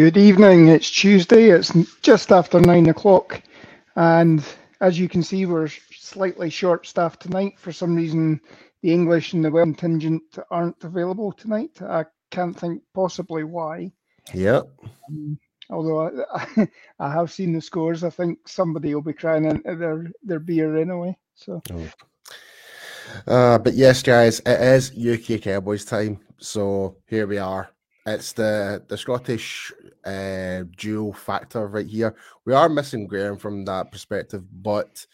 Good evening. It's Tuesday. It's just after nine o'clock. And as you can see, we're slightly short staffed tonight. For some reason, the English and the Welsh contingent aren't available tonight. I can't think possibly why. Yep. Um, although I, I, have seen the scores, I think somebody will be crying into their, their beer anyway. So. Oh. Uh, but yes, guys, it is UK Cowboys time. So here we are. It's the the Scottish uh, dual factor right here. We are missing Graham from that perspective, but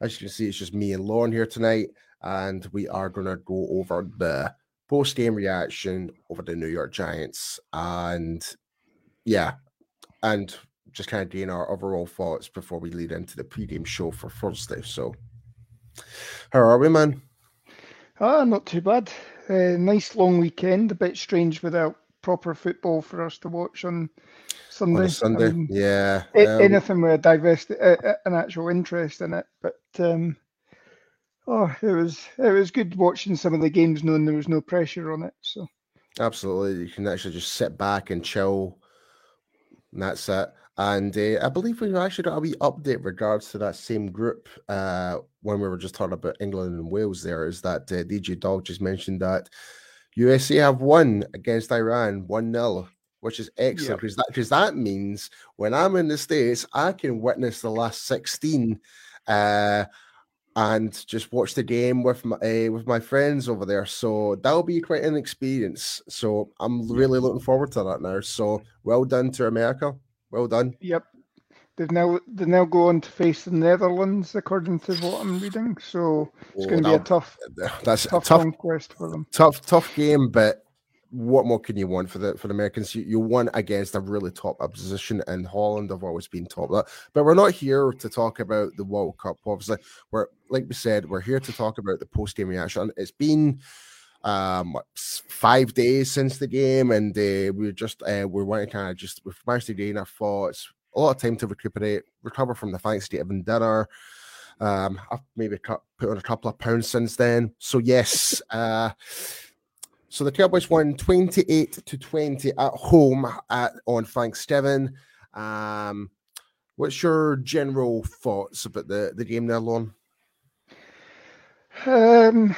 as you can see, it's just me and Lauren here tonight, and we are going to go over the post game reaction over the New York Giants, and yeah, and just kind of gain our overall thoughts before we lead into the pre-game show for Thursday. So, how are we, man? Ah, not too bad. Uh, nice long weekend. A bit strange without proper football for us to watch on Sunday. On Sunday, um, yeah. Um, anything with a divest, uh, an actual interest in it, but um, oh, it was it was good watching some of the games, knowing there was no pressure on it. So absolutely, you can actually just sit back and chill. And that's it. And uh, I believe we actually got a wee update regards to that same group uh, when we were just talking about England and Wales. There is that uh, DJ Dog just mentioned that USA have won against Iran 1 0, which is excellent because yep. that, cause that means when I'm in the States, I can witness the last 16 uh, and just watch the game with my uh, with my friends over there. So that'll be quite an experience. So I'm really looking forward to that now. So well done to America. Well done. Yep. They've now they now go on to face the Netherlands, according to what I'm reading. So it's oh, going to be a tough, that's tough, tough conquest for them. Tough, tough game, but what more can you want for the for the Americans? You, you won against a really top opposition, and Holland have always been top. That, But we're not here to talk about the World Cup. Obviously, we're like we said, we're here to talk about the post game reaction. It's been um five days since the game, and uh, we are just uh, we want to kind of just we've managed to gain our thoughts a lot of time to recuperate, recover from the Thanksgiving dinner. Um, I've maybe put on a couple of pounds since then. So yes, uh, so the Cowboys won 28 to 20 at home at on Thanksgiving. Um, what's your general thoughts about the, the game there, Lon? Um,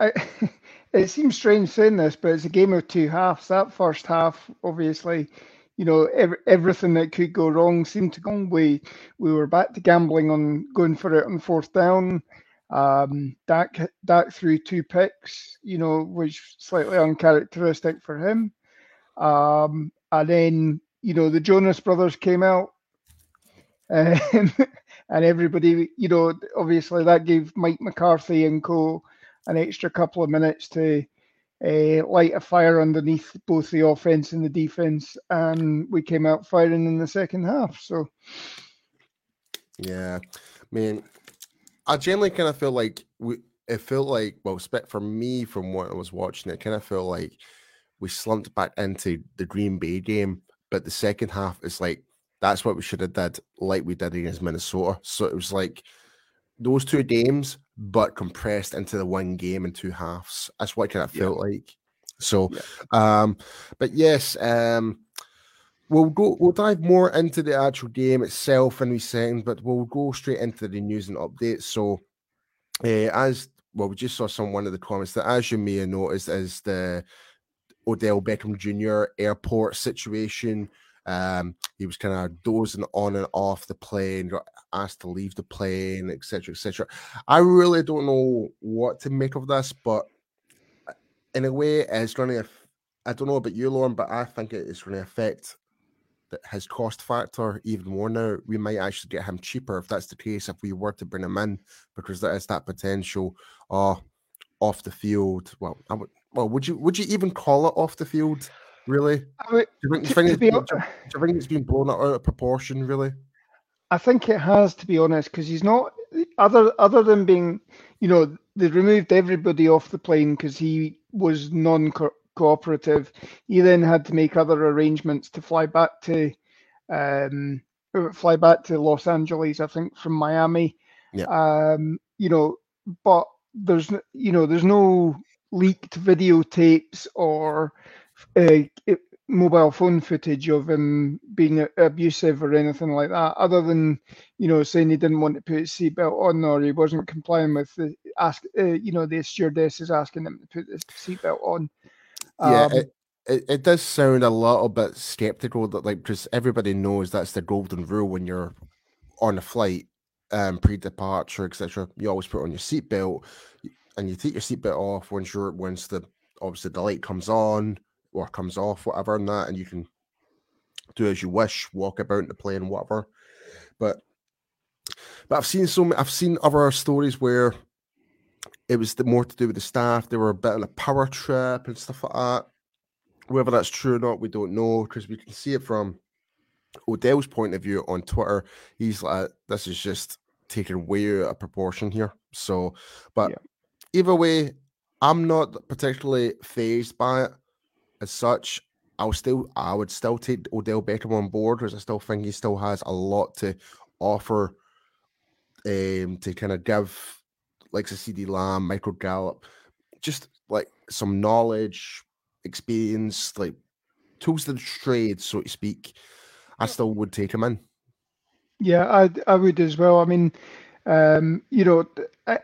I, it seems strange saying this, but it's a game of two halves. That first half, obviously, you know, every, everything that could go wrong seemed to go. We we were back to gambling on going for it on fourth down. Um, Dak Dak threw two picks, you know, which slightly uncharacteristic for him. Um, and then you know the Jonas Brothers came out, and, and everybody, you know, obviously that gave Mike McCarthy and co an extra couple of minutes to uh, light a fire underneath both the offense and the defense, and we came out firing in the second half. So, yeah, I mean, I generally kind of feel like we. It felt like, well, for me, from what I was watching, it kind of felt like we slumped back into the Green Bay game, but the second half is like that's what we should have did, like we did against Minnesota. So it was like those two games but compressed into the one game in two halves. That's what it kind of felt like. So, yeah. um, but yes, um, we'll go. We'll dive more into the actual game itself in a second, but we'll go straight into the news and updates. So, uh, as well, we just saw some one of the comments that, as you may have noticed, is the Odell Beckham Jr. airport situation. Um, he was kind of dozing on and off the plane, got asked to leave the plane, etc., etc. I really don't know what to make of this, but uh, in a way, it's going to. I don't know about you, Lauren, but I think it is going to affect that his cost factor even more now. We might actually get him cheaper if that's the case. If we were to bring him in, because there is that potential. Uh, off the field. Well, I would. Well, would you would you even call it off the field? Really? I mean, do, you think, do, you think do, you think it's been blown out of proportion? Really? I think it has, to be honest, because he's not other other than being, you know, they removed everybody off the plane because he was non cooperative. He then had to make other arrangements to fly back to, um, fly back to Los Angeles, I think, from Miami. Yeah. Um, you know, but there's you know there's no leaked videotapes or uh, mobile phone footage of him being abusive or anything like that, other than you know saying he didn't want to put his seatbelt on or he wasn't complying with the ask. Uh, you know, the stewardess is asking him to put the seatbelt on. Yeah, um, it, it, it does sound a little bit skeptical that like because everybody knows that's the golden rule when you're on a flight, um, pre-departure, etc. You always put on your seatbelt and you take your seatbelt off once you're once the obviously the light comes on or comes off, whatever, and that, and you can do as you wish, walk about the plane, whatever. But but I've seen so I've seen other stories where it was the more to do with the staff. They were a bit on a power trip and stuff like that. Whether that's true or not, we don't know because we can see it from Odell's point of view on Twitter. He's like, this is just taken way out of proportion here. So, but yeah. either way, I'm not particularly phased by it as such. I'll still, I would still take Odell Beckham on board because I still think he still has a lot to offer um, to kind of give, like, a CeeDee Lamb, Michael Gallup, just like some knowledge, experience, like tools of the trade, so to speak. I still would take him in. Yeah, I I would as well. I mean, um, you know,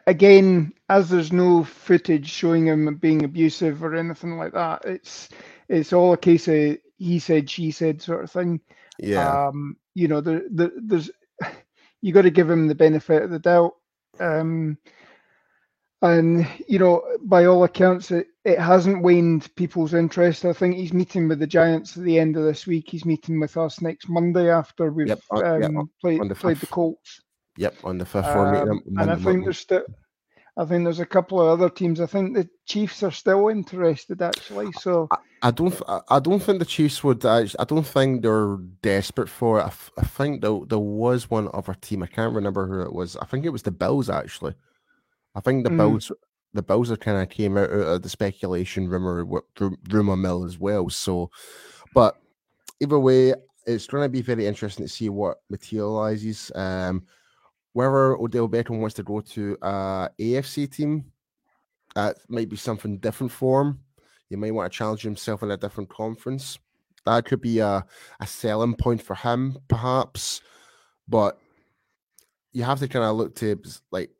again, as there's no footage showing him being abusive or anything like that, it's it's all a case of he said, she said sort of thing. Yeah. Um, you know, there, there there's you got to give him the benefit of the doubt. Um, and you know, by all accounts, it, it hasn't waned people's interest. I think he's meeting with the Giants at the end of this week. He's meeting with us next Monday after we've yep, uh, um, yep, played played the Colts. Yep, on the fifth um, meeting. And I think there's still, I think there's a couple of other teams. I think the Chiefs are still interested actually. So I, I don't, I don't think the Chiefs would. Actually, I don't think they're desperate for it. I, I think there, there was one other team. I can't remember who it was. I think it was the Bills actually. I think the mm. Bills, the Bills are kind of came out, out of the speculation rumor rumor mill as well. So, but either way, it's going to be very interesting to see what materializes. Um, whether Odell Beckham wants to go to a AFC team, that might be something different for him. He might want to challenge himself in a different conference. That could be a, a selling point for him, perhaps. But you have to kind of look to like,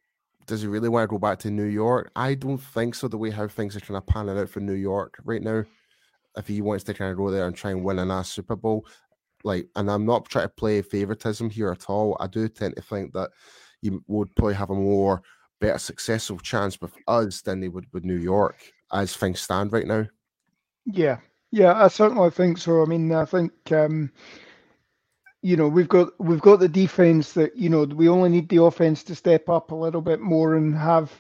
does he really want to go back to New York? I don't think so. The way how things are kind of panning out for New York right now, if he wants to kind of go there and try and win a nice Super Bowl, like, and I'm not trying to play favoritism here at all. I do tend to think that you would probably have a more better successful chance with us than they would with New York as things stand right now. Yeah, yeah, I certainly think so. I mean, I think um, you know we've got we've got the defense that you know we only need the offense to step up a little bit more and have.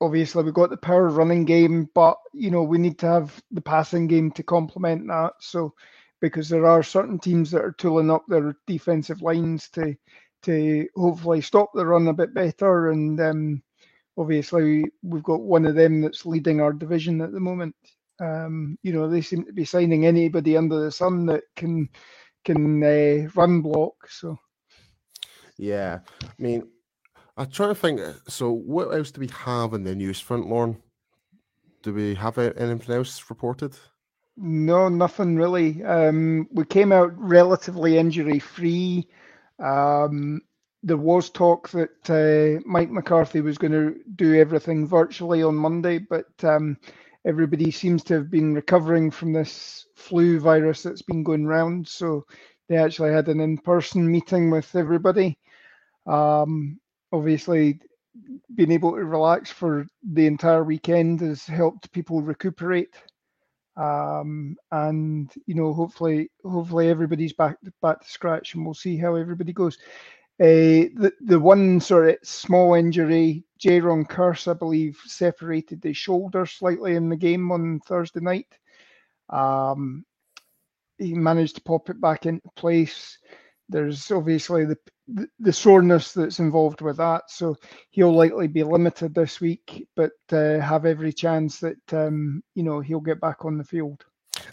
Obviously, we've got the power running game, but you know we need to have the passing game to complement that. So because there are certain teams that are tooling up their defensive lines to to hopefully stop the run a bit better. And um, obviously, we've got one of them that's leading our division at the moment. Um, you know, they seem to be signing anybody under the sun that can can uh, run block. So, yeah, I mean, I try to think. So, what else do we have in the news front, Lauren? Do we have anything else reported? No, nothing really. Um, we came out relatively injury free. Um, there was talk that uh, Mike McCarthy was going to do everything virtually on Monday, but um, everybody seems to have been recovering from this flu virus that's been going round. So they actually had an in person meeting with everybody. Um, obviously, being able to relax for the entire weekend has helped people recuperate um, and you know hopefully hopefully everybody's back back to scratch and we'll see how everybody goes. Uh, the the one sort of small injury Jayron Kearse I believe separated the shoulder slightly in the game on Thursday night. Um, he managed to pop it back into place there's obviously the the soreness that's involved with that. So he'll likely be limited this week, but uh, have every chance that um, you know he'll get back on the field.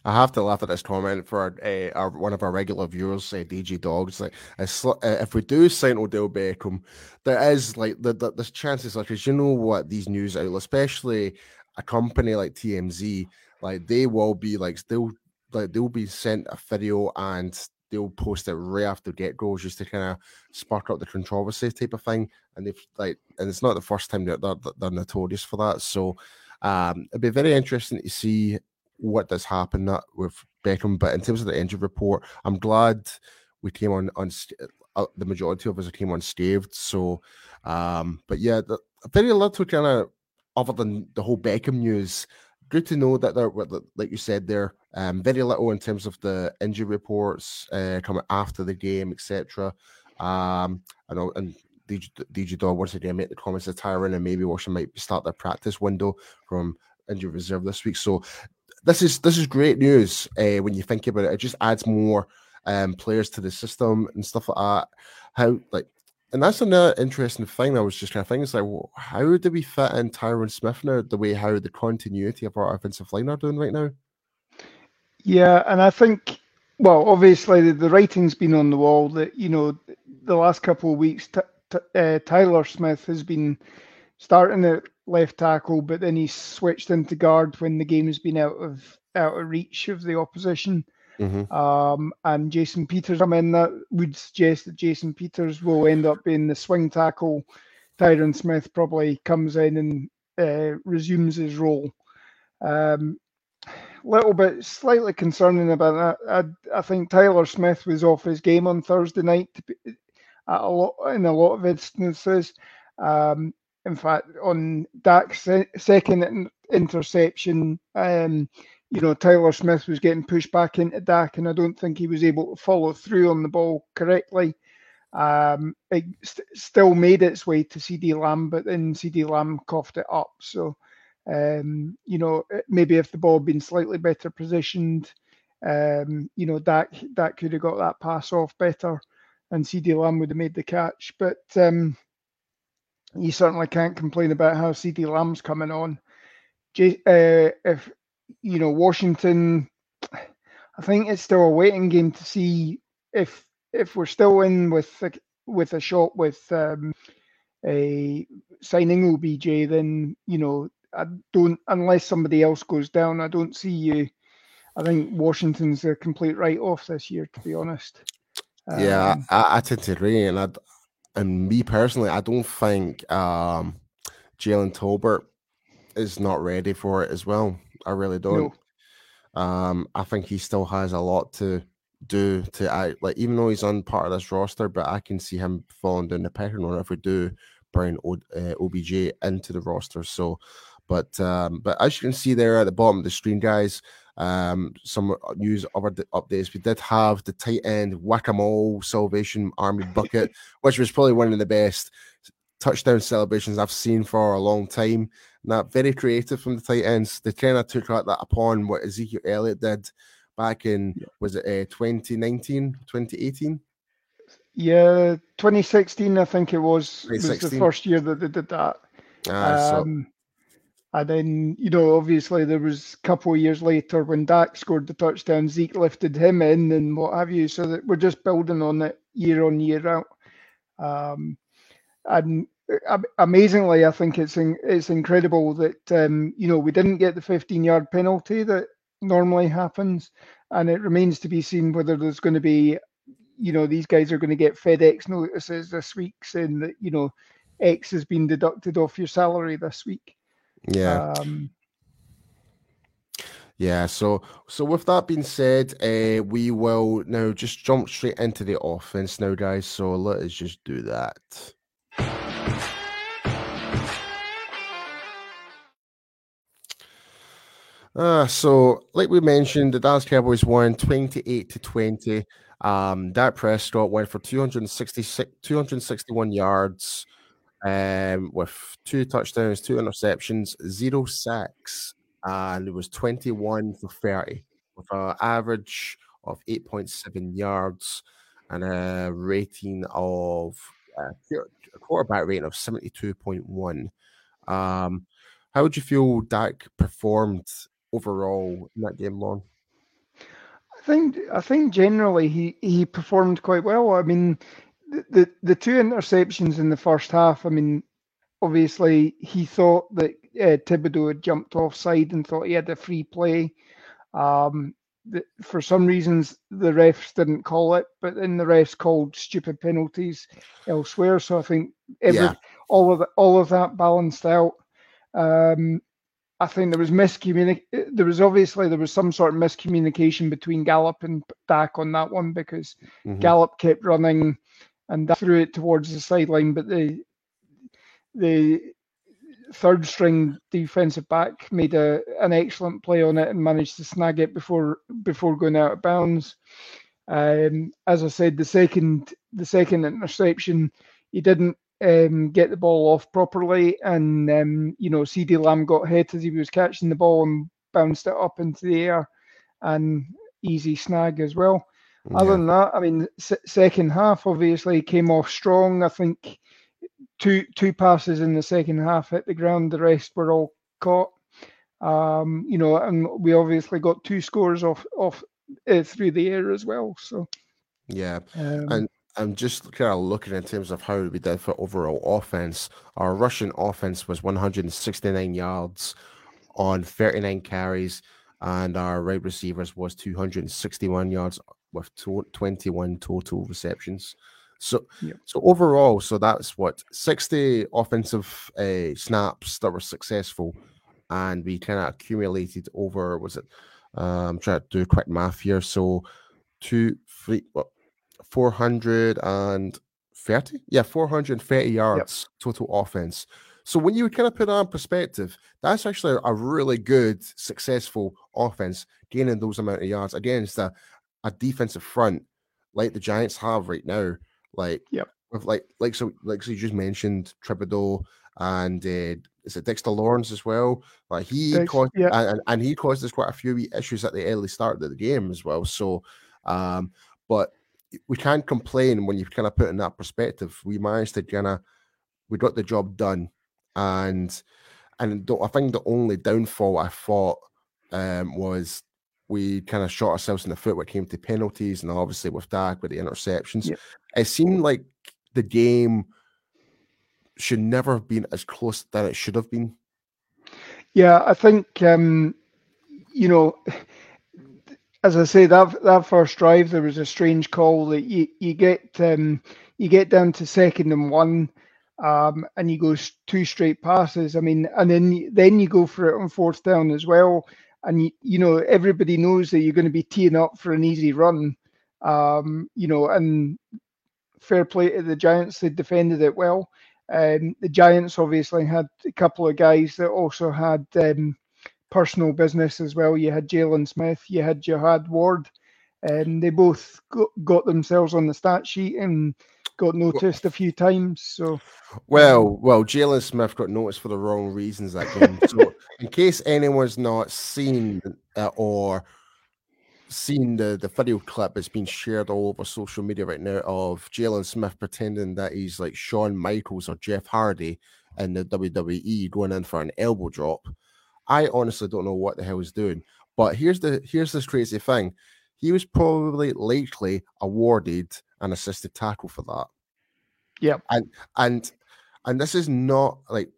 I have to laugh at this comment for uh, our, one of our regular viewers, uh, DG Dogs. Like, uh, if we do sign Odell Beckham, there is like the, the, chances, like, because you know what these news outlets, especially a company like TMZ, like they will be like still like they'll be sent a video and they'll post it right after get goals just to kind of spark up the controversy type of thing. And they've like, and it's not the first time that they're, they're, notorious for that. So um, it'd be very interesting to see what does happen that with Beckham. But in terms of the injury report, I'm glad we came on on uh, the majority of us came unscathed. So, um, but yeah, the, very little kind of other than the whole Beckham news. Good to know that there, like you said there, um, very little in terms of the injury reports uh, coming after the game, etc. Um, I know, and DJ, DJ Dog once again make the comments that Tyron and maybe Washington might start their practice window from injury reserve this week. So this is this is great news uh, when you think about it. It just adds more um, players to the system and stuff like that. How like, and that's another interesting thing. I was just kind of thinking, it's like, well, how do we fit in Tyron Smith now? The way how the continuity of our offensive line are doing right now. Yeah, and I think, well, obviously the, the writing's been on the wall that you know the last couple of weeks, t- t- uh, Tyler Smith has been starting at left tackle, but then he's switched into guard when the game has been out of out of reach of the opposition. Mm-hmm. Um, and Jason Peters, I mean, that would suggest that Jason Peters will end up being the swing tackle. Tyron Smith probably comes in and uh, resumes his role. Um, little bit slightly concerning about that. I, I, think Tyler Smith was off his game on Thursday night a lot in a lot of instances. Um, in fact, on Dak's second interception, um, you know, Tyler Smith was getting pushed back into Dak, and I don't think he was able to follow through on the ball correctly. Um, it st- still made its way to CeeDee Lamb, but then CeeDee Lamb coughed it up. So, um, you know, maybe if the ball had been slightly better positioned, um, you know, Dak, Dak could have got that pass off better, and CeeDee Lamb would have made the catch. But um, you certainly can't complain about how CeeDee Lamb's coming on. J- uh, if you know, Washington, I think it's still a waiting game to see if if we're still in with a, with a shot with um, a signing OBJ. Then you know, I don't unless somebody else goes down. I don't see you. I think Washington's a complete write off this year, to be honest. Um, yeah, I, I tend to agree, and I, and me personally, I don't think um, Jalen Tolbert is not ready for it as well. I really don't. No. Um, I think he still has a lot to do to I like even though he's on part of this roster, but I can see him falling down the pecking order if we do bring o, uh, OBJ into the roster. So, but um, but as you can see there at the bottom of the screen, guys, um, some news over the updates. We did have the tight end whack a mole Salvation Army bucket, which was probably one of the best touchdown celebrations I've seen for a long time. Not very creative from the tight ends. They kind of took that upon what Ezekiel Elliott did back in, yeah. was it uh, 2019, 2018? Yeah, 2016, I think it was, was the first year that they did that. Ah, um, so. And then, you know, obviously there was a couple of years later when Dak scored the touchdown, Zeke lifted him in and what have you. So that we're just building on it year on year out. Um, and amazingly, I think it's in, it's incredible that um, you know we didn't get the 15 yard penalty that normally happens, and it remains to be seen whether there's going to be, you know, these guys are going to get FedEx notices this week saying that you know X has been deducted off your salary this week. Yeah. Um, yeah, so so with that being said, uh, we will now just jump straight into the offense now, guys. So let us just do that. Uh, so, like we mentioned, the Dallas Cowboys won 28 to 20. Um, Dak Prescott went for 266, 261 yards um, with two touchdowns, two interceptions, zero sacks, and it was 21 for 30 with an average of 8.7 yards and a rating of a quarterback rating of 72.1. Um, how would you feel Dak performed overall in that game, Lon? I think I think generally he he performed quite well. I mean, the, the the two interceptions in the first half. I mean, obviously he thought that uh, Thibodeaux had jumped offside and thought he had a free play. Um, the, for some reasons the refs didn't call it, but then the refs called stupid penalties elsewhere. So I think every yeah. all of the, all of that balanced out. Um, I think there was miscommunication. There was obviously there was some sort of miscommunication between Gallup and Dak on that one because mm-hmm. Gallup kept running and threw it towards the sideline, but the the third string defensive back made a, an excellent play on it and managed to snag it before before going out of bounds. Um, as I said, the second the second interception, he didn't um, get the ball off properly, and um, you know CeeDee Lamb got hit as he was catching the ball and bounced it up into the air, and easy snag as well. Yeah. Other than that, I mean, s- second half obviously came off strong. I think two two passes in the second half hit the ground. The rest were all caught. Um, you know, and we obviously got two scores off off uh, through the air as well. So yeah, um, and I'm just kind of looking in terms of how we did for overall offense. Our rushing offense was 169 yards on 39 carries, and our right receivers was 261 yards with 21 total receptions. So, so overall, so that's what 60 offensive uh, snaps that were successful, and we kind of accumulated over. Was it? Uh, I'm trying to do quick math here. So, two, three, what, 430? Yeah, 430 yards yep. total offense. So when you kind of put on perspective, that's actually a really good, successful offense, gaining those amount of yards against a, a defensive front like the Giants have right now. Like, yep. with like like so like so you just mentioned Thibodeaux and uh, is it Dexter Lawrence as well? Like he Dex, caused yeah. and, and he caused us quite a few issues at the early start of the game as well. So um, but we can't complain when you kind of put in that perspective. We managed to kind of we got the job done, and and I think the only downfall I thought um, was we kind of shot ourselves in the foot when it came to penalties, and obviously with Dak with the interceptions. It seemed like the game should never have been as close that it should have been. Yeah, I think um, you know as I say, that that first drive, there was a strange call that you you get um, you get down to second and one, um, and you go two straight passes. I mean, and then then you go for it on fourth down as well, and you, you know everybody knows that you're going to be teeing up for an easy run, um, you know, and fair play to the Giants, they defended it well. Um, the Giants obviously had a couple of guys that also had um, personal business as well. You had Jaylon Smith, you had Jihad Ward, and they both got, themselves on the stat sheet and got noticed a few times. So, well, well, Jaylon Smith got noticed for the wrong reasons that game. so, in case anyone's not seen uh, or seen the, the video clip that's been shared all over social media right now of Jaylon Smith pretending that he's like Shawn Michaels or Jeff Hardy in the WWE going in for an elbow drop. I honestly don't know what the hell he's doing. But here's the here's this crazy thing. He was probably likely awarded an assisted tackle for that. Yep. And and and this is not like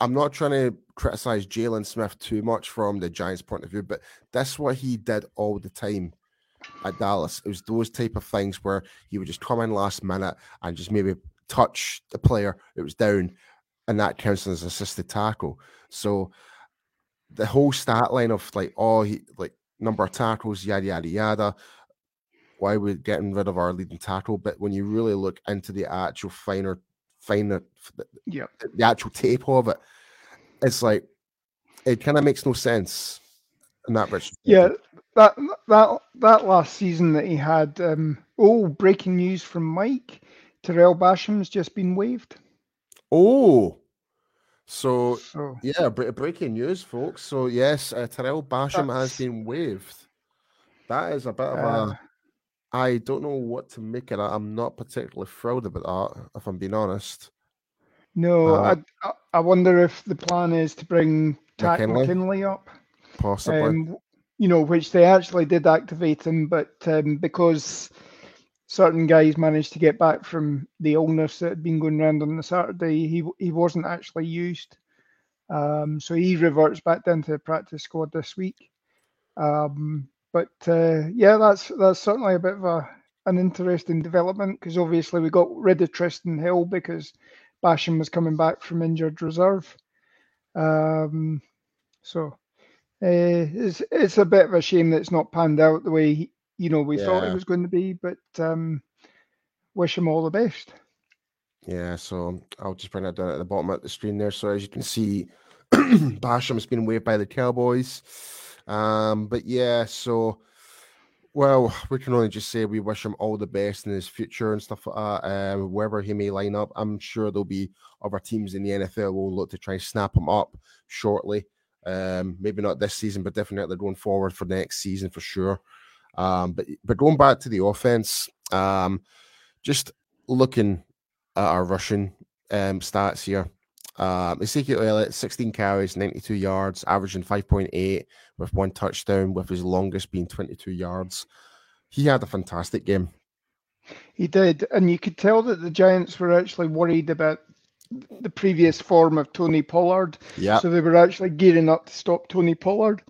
I'm not trying to criticize Jaylon Smith too much from the Giants' point of view, but that's what he did all the time at Dallas. It was those type of things where he would just come in last minute and just maybe touch the player. It was down, and that counts as an assisted tackle. So the whole stat line of like, oh, he like number of tackles, yada yada yada. Why we're getting rid of our leading tackle, but when you really look into the actual finer, finer, yeah, the actual tape of it, it's like it kind of makes no sense. In that rich, yeah, that that that last season that he had. Um, oh, breaking news from Mike: Tarell Basham's just been waived. Oh, so, so yeah, breaking news, folks. So yes, uh, Tarell Basham has been waived. That is a bit of uh, a. I don't know what to make of that. I'm not particularly thrilled about that, if I'm being honest. No, uh, I I wonder if the plan is to bring Takk McKinley, McKinley up, possibly. Um, you know, which they actually did activate him, but um, because certain guys managed to get back from the illness that had been going around on the Saturday. He he wasn't actually used, um, so he reverts back down to the practice squad this week. Um, but uh, yeah, that's that's certainly a bit of a an interesting development because obviously we got rid of Trysten Hill because Basham was coming back from injured reserve. Um, so uh, it's it's a bit of a shame that it's not panned out the way he, you know we yeah. thought it was going to be, but um, wish him all the best. Yeah, so I'll just bring that down at the bottom of the screen there. So as you can see, Basham's been waived by the Cowboys. Um, but yeah, so well, we can only just say we wish him all the best in his future and stuff like that. Um, wherever he may line up, I'm sure there'll be other teams in the NFL will look to try and snap him up shortly. Um, maybe not this season, but definitely going forward for next season for sure. Um, but but going back to the offense, um, just looking at our rushing um, stats here. Um, Ezekiel Elliott, 16 carries, 92 yards, averaging 5.8 with one touchdown, with his longest being 22 yards. He had a fantastic game. He did, and you could tell that the Giants were actually worried about the previous form of Tony Pollard. Yeah. So they were actually gearing up to stop Tony Pollard.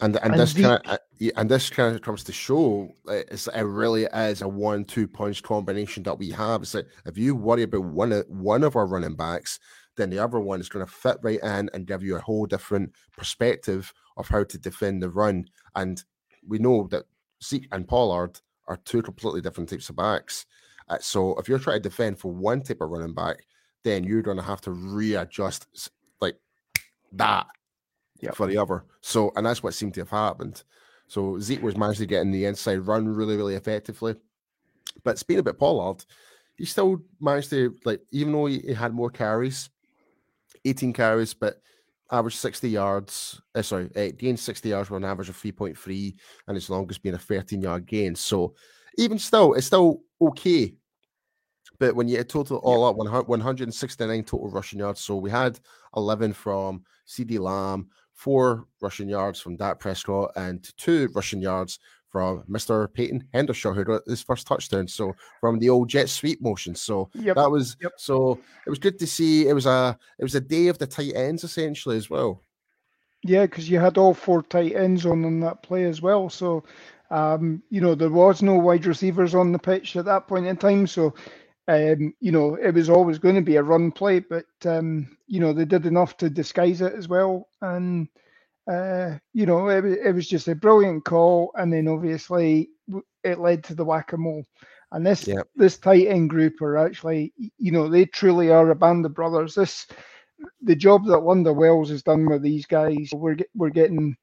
And and, and this kind of and this kind of comes to show it's, it really is a one-two punch combination that we have. It's like if you worry about one of one of our running backs, then the other one is going to fit right in and give you a whole different perspective of how to defend the run. And we know that Zeke and Pollard are two completely different types of backs. Uh, so if you're trying to defend for one type of running back, then you're going to have to readjust like that yep. for the other. So, and that's what seemed to have happened. So Zeke was managed to get in the inside run really, really effectively. But speaking about Pollard, he still managed to like, even though he, he had more carries, 18 carries, but average 60 yards. Uh, sorry, uh, gained 60 yards with an average of 3.3, and his longest being a 13 yard gain. So even still, it's still okay but when you total all up, 169 total rushing yards. So we had 11 from CeeDee Lamb, four rushing yards from Dak Prescott, and two rushing yards from Mr. Peyton Hendershot, who got his first touchdown. So from the old jet sweep motion. So yep. that was yep. so it was good to see. It was a it was a day of the tight ends essentially as well. Yeah, because you had all four tight ends on in that play as well. So um, you know, there was no wide receivers on the pitch at that point in time. So um, you know, it was always going to be a run play, but um, you know they did enough to disguise it as well, and uh, you know it, it was just a brilliant call, and then obviously it led to the whack a mole. And this yep. this tight end group are actually, you know, they truly are a band of brothers. This the job that Lunda Wells has done with these guys. We're we're getting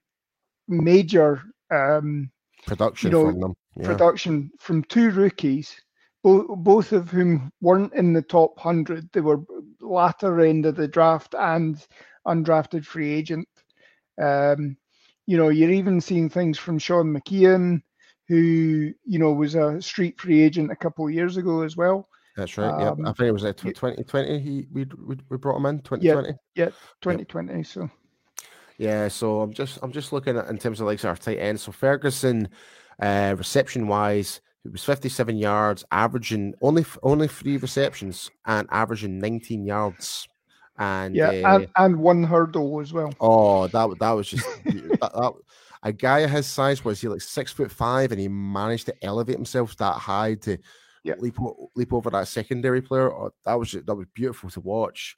major um, production you know, from them. Yeah. Production from two rookies both both of whom weren't in the top hundred. They were latter end of the draft and undrafted free agent. Um, you know, you're even seeing things from Sean McKeon, who you know was a street free agent a couple of years ago as well. That's right. Um, yeah, I think it was like 2020. He we, we brought him in 2020. Yeah, yeah 2020. Yep. So. Yeah, so I'm just I'm just looking at in terms of like our tight end. So Ferguson, uh, reception wise, it was 57 yards, averaging only only three receptions and averaging 19 yards. And yeah, uh, and, and one hurdle as well. Oh, that that was just that, that, a guy of his size was he like six foot five, and he managed to elevate himself that high to yeah. leap leap over that secondary player. Oh, that was that was beautiful to watch.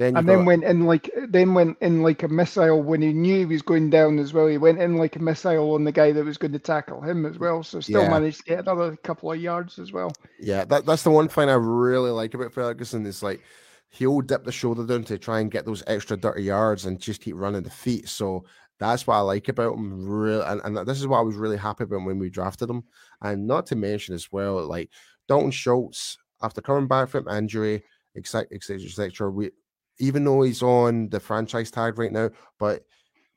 Then and then went in like then went in like a missile when he knew he was going down as well. He went in like a missile on the guy that was going to tackle him as well. So still yeah. managed to get another couple of yards as well. Yeah, that, that's the one thing I really like about Ferguson is like he'll dip the shoulder down to try and get those extra dirty yards and just keep running the feet. So that's what I like about him. Real and, and this is what I was really happy about when we drafted him. And not to mention as well, like Dalton Schultz, after coming back from injury, etc., etc., etc. We even though he's on the franchise tag right now, but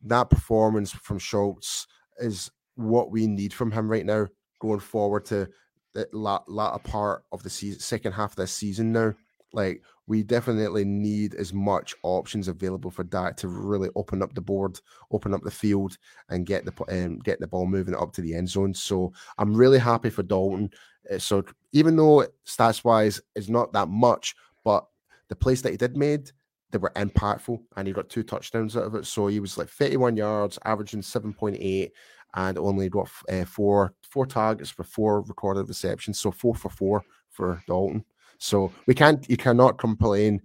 that performance from Schultz is what we need from him right now going forward to the latter part of the season, second half of this season now. Like we definitely need as much options available for that to really open up the board, open up the field, and get the um, get the ball moving up to the end zone. So I'm really happy for Dalton. Uh, so even though stats wise is not that much, but the place that he did made they were impactful and he got two touchdowns out of it. So he was like 31 yards, averaging 7.8, and only got uh, four four targets for four recorded receptions, so four for four for Dalton. So we can't you cannot complain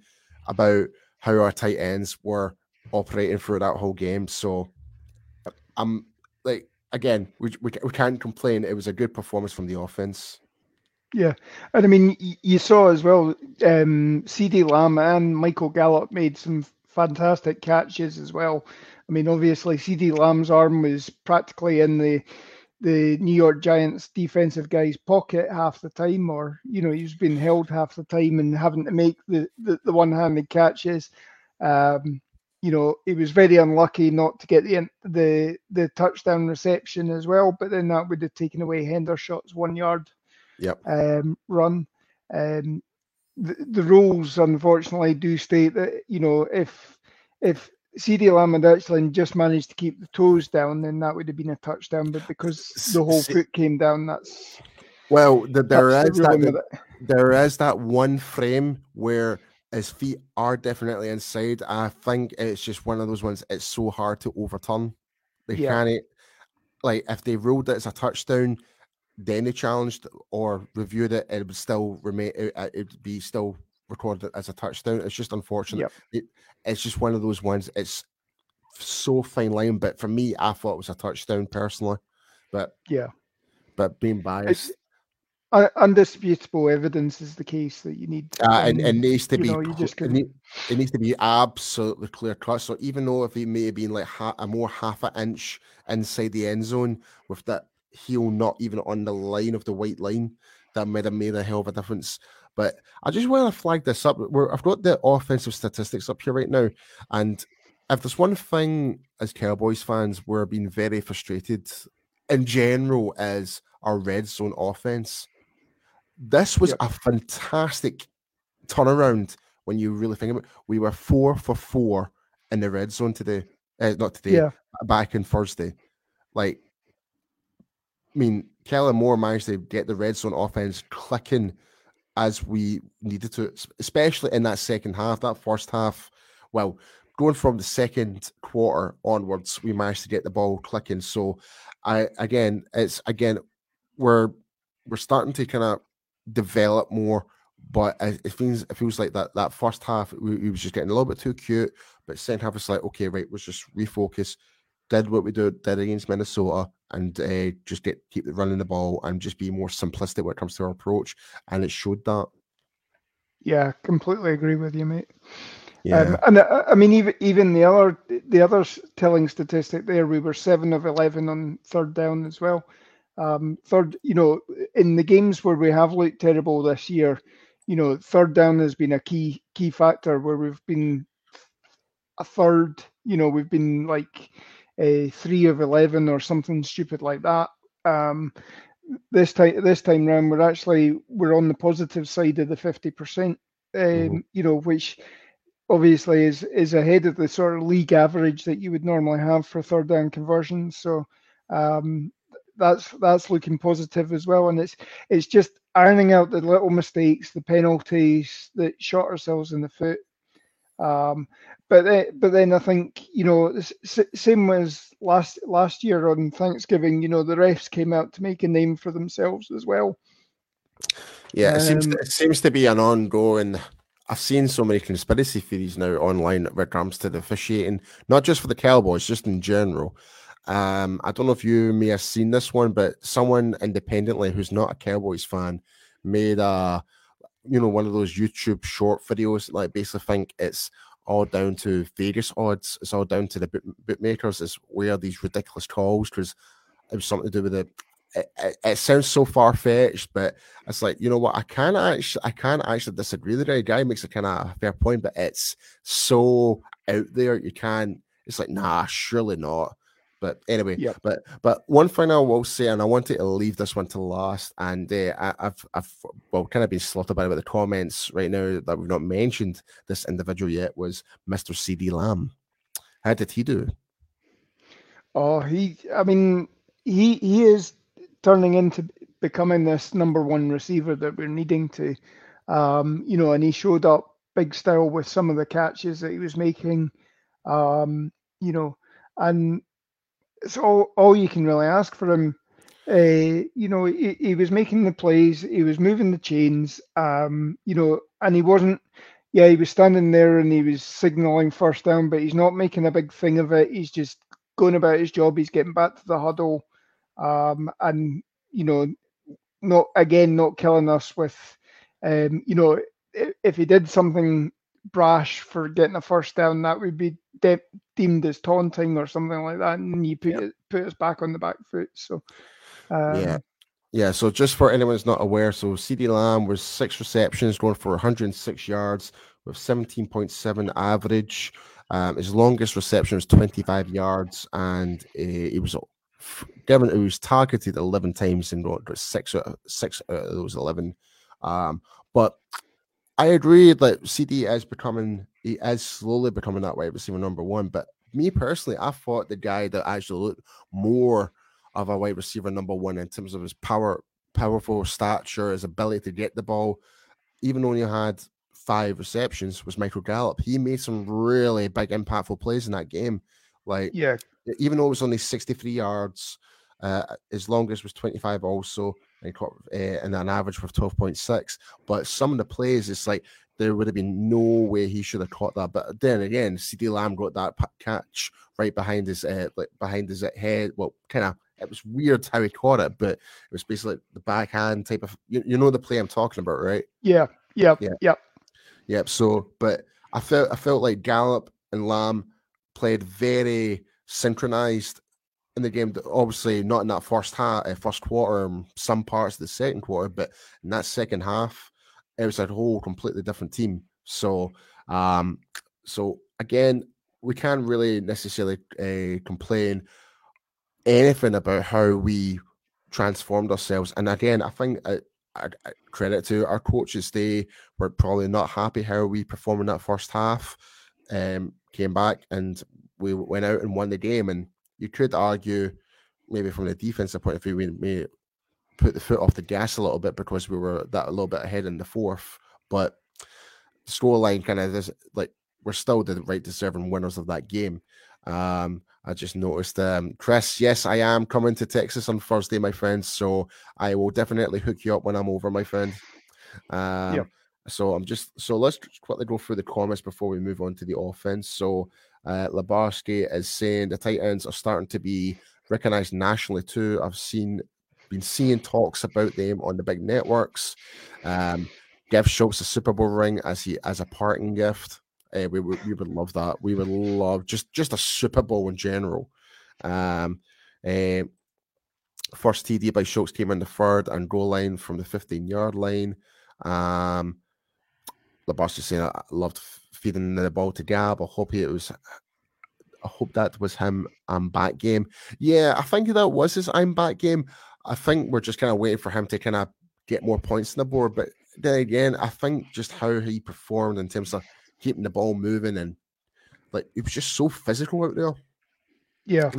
about how our tight ends were operating through that whole game. So I'm um, like again, we, we, we can't complain. It was a good performance from the offense. Yeah, and I mean, you saw as well, um, CeeDee Lamb and Michael Gallup made some fantastic catches as well. I mean, obviously, CeeDee Lamb's arm was practically in the the New York Giants defensive guy's pocket half the time, or you know, he's been held half the time and having to make the the, the one handed catches. Um, you know, he was very unlucky not to get the the the touchdown reception as well, but then that would have taken away Hendershot's one yard yep. um, run. Um, the, the rules unfortunately do state that you know if if CeeDee Lamb and actually just managed to keep the toes down, then that would have been a touchdown. But because the whole foot came down, that's well, the, there is the that there is that one frame where his feet are definitely inside. I think it's just one of those ones. It's so hard to overturn. They yeah. can't like if they ruled it as a touchdown, then they challenged or reviewed it, it would still remain. It, would be still recorded as a touchdown. It's just unfortunate. Yep. It, it's just one of those ones. It's so fine line, but for me, I thought it was a touchdown personally. But yeah, but being biased, uh, undisputable evidence is the case that you need. To, uh, and it needs to be. Know, it, need, it, needs to be absolutely clear cut. So even though if he may have been like ha- a more half an inch inside the end zone with that heel not even on the line of the white line, that might have made a hell of a difference. But I just want to flag this up. We're, I've got the offensive statistics up here right now, and if there's one thing as Cowboys fans we're being very frustrated in general is our red zone offense this was yep. a fantastic turnaround when you really think about it. We were four for four in the red zone today. Uh, not today, yeah. back in Thursday. Like, I mean, Kellen Moore managed to get the red zone offense clicking as we needed to, especially in that second half. That first half, well, going from the second quarter onwards, we managed to get the ball clicking. So, I again, it's again, we're we're starting to kind of develop more. But it feels it feels like that that first half we, we was just getting a little bit too cute. But second half it's like okay, right, let's just refocus. Did what we did, did against Minnesota, and uh, just get keep running the ball and just be more simplistic when it comes to our approach. And it showed that. Yeah, completely agree with you, mate. Yeah. Um, and uh, I mean, even even the other the other telling statistic there, we were seven of eleven on third down as well. Um, third, you know, in the games where we have looked terrible this year, you know, third down has been a key key factor where we've been a third. You know, we've been like a three of eleven or something stupid like that. Um, this time this time round, we're actually we're on the positive side of the fifty percent. Um, mm-hmm. You know, which obviously is is ahead of the sort of league average that you would normally have for third down conversions. So um, that's that's looking positive as well. And it's it's just ironing out the little mistakes, the penalties that shot ourselves in the foot. Um, but then, but then I think you know same as last last year on Thanksgiving. You know the refs came out to make a name for themselves as well. Yeah, it seems um, it seems to be an ongoing. I've seen so many conspiracy theories now online when it comes to the officiating, not just for the Cowboys, just in general. Um, I don't know if you may have seen this one, but someone independently who's not a Cowboys fan made a, you know, one of those YouTube short videos. Like basically think it's all down to Vegas odds. It's all down to the book, bookmakers. It's where these ridiculous calls because it was something to do with it. It, it, it sounds so far fetched, but it's like you know what I can't actually I can't actually disagree with the guy makes a kind of fair point, but it's so out there you can't. It's like nah, surely not. But anyway, but but one thing I will say, and I wanted to leave this one to last, and uh, I, have I've well kind of been slaughtered by the comments right now that we've not mentioned this individual yet was Mr. CeeDee Lamb. How did he do? Oh, he. I mean, he he is turning into becoming this number one receiver that we're needing to. Um, you know, and he showed up big style with some of the catches that he was making. Um, you know, and it's all all you can really ask for him. Uh, you know, he, he was making the plays, he was moving the chains, um, you know, and he wasn't. Yeah, he was standing there and he was signaling first down, but he's not making a big thing of it. He's just going about his job. He's getting back to the huddle, um, and you know, not again, not killing us with, um, you know, if, if he did something brash for getting a first down, that would be de- deemed as taunting or something like that, and you put yep. it, put us back on the back foot. So, um, yeah. Yeah, so just for anyone who's not aware, so CeeDee Lamb was six receptions, going for 106 yards with 17.7 average. Um, his longest reception was 25 yards, and uh, he was given he was targeted 11 times and got six six out of those 11. Um, but I agree that CeeDee is becoming he is slowly becoming that wide receiver number one. But me personally, I thought the guy that actually looked more of a wide receiver number one in terms of his power, powerful stature, his ability to get the ball, even though he had five receptions, was Michael Gallup. He made some really big, impactful plays in that game. Like, yeah, even though it was only 63 yards, uh, his longest was 25 also and, caught, uh, and an average of 12.6. But some of the plays, it's like there would have been no way he should have caught that. But then again, CeeDee Lamb got that catch right behind his uh, like behind his head. Well, kind of it was weird how he caught it, but it was basically the backhand type of you, you know the play I'm talking about, right? Yeah, yeah, yeah, yeah. Yep. So, but I felt I felt like Gallup and Lamb played very synchronized in the game. Obviously, not in that first half, uh, first quarter, um, some parts of the second quarter, but in that second half, it was a whole completely different team. So, um, so again, we can't really necessarily uh, complain anything about how we transformed ourselves. And again, I think I credit to our coaches. They were probably not happy how we performed in that first half. Um, came back and we went out and won the game. And you could argue, maybe from the defensive point of view, we may put the foot off the gas a little bit because we were that a little bit ahead in the fourth. But the scoreline kind of is like we're still the right deserving winners of that game. Um, I just noticed, um, Chris. Yes, I am coming to Texas on Thursday, my friend. So I will definitely hook you up when I'm over, my friend. Um, yep. So I'm just so let's quickly go through the comments before we move on to the offense. So uh, is saying the Titans are starting to be recognized nationally too. I've seen been seeing talks about them on the big networks. Um, give Schultz a Super Bowl ring as he as a parting gift. Uh, we, we, we would love that. We would love just just a Super Bowl in general. Um, uh, first TD by Schultz came in the third and goal line from the 15 yard line. Um, Labarski saying I loved feeding the ball to Gab. I hope it was. I hope that was him. I'm back game. Yeah, I think that was his I'm back game. I think we're just kind of waiting for him to kind of get more points on the board. But then again, I think just how he performed in terms of keeping the ball moving and like he was just so physical out there. Yeah.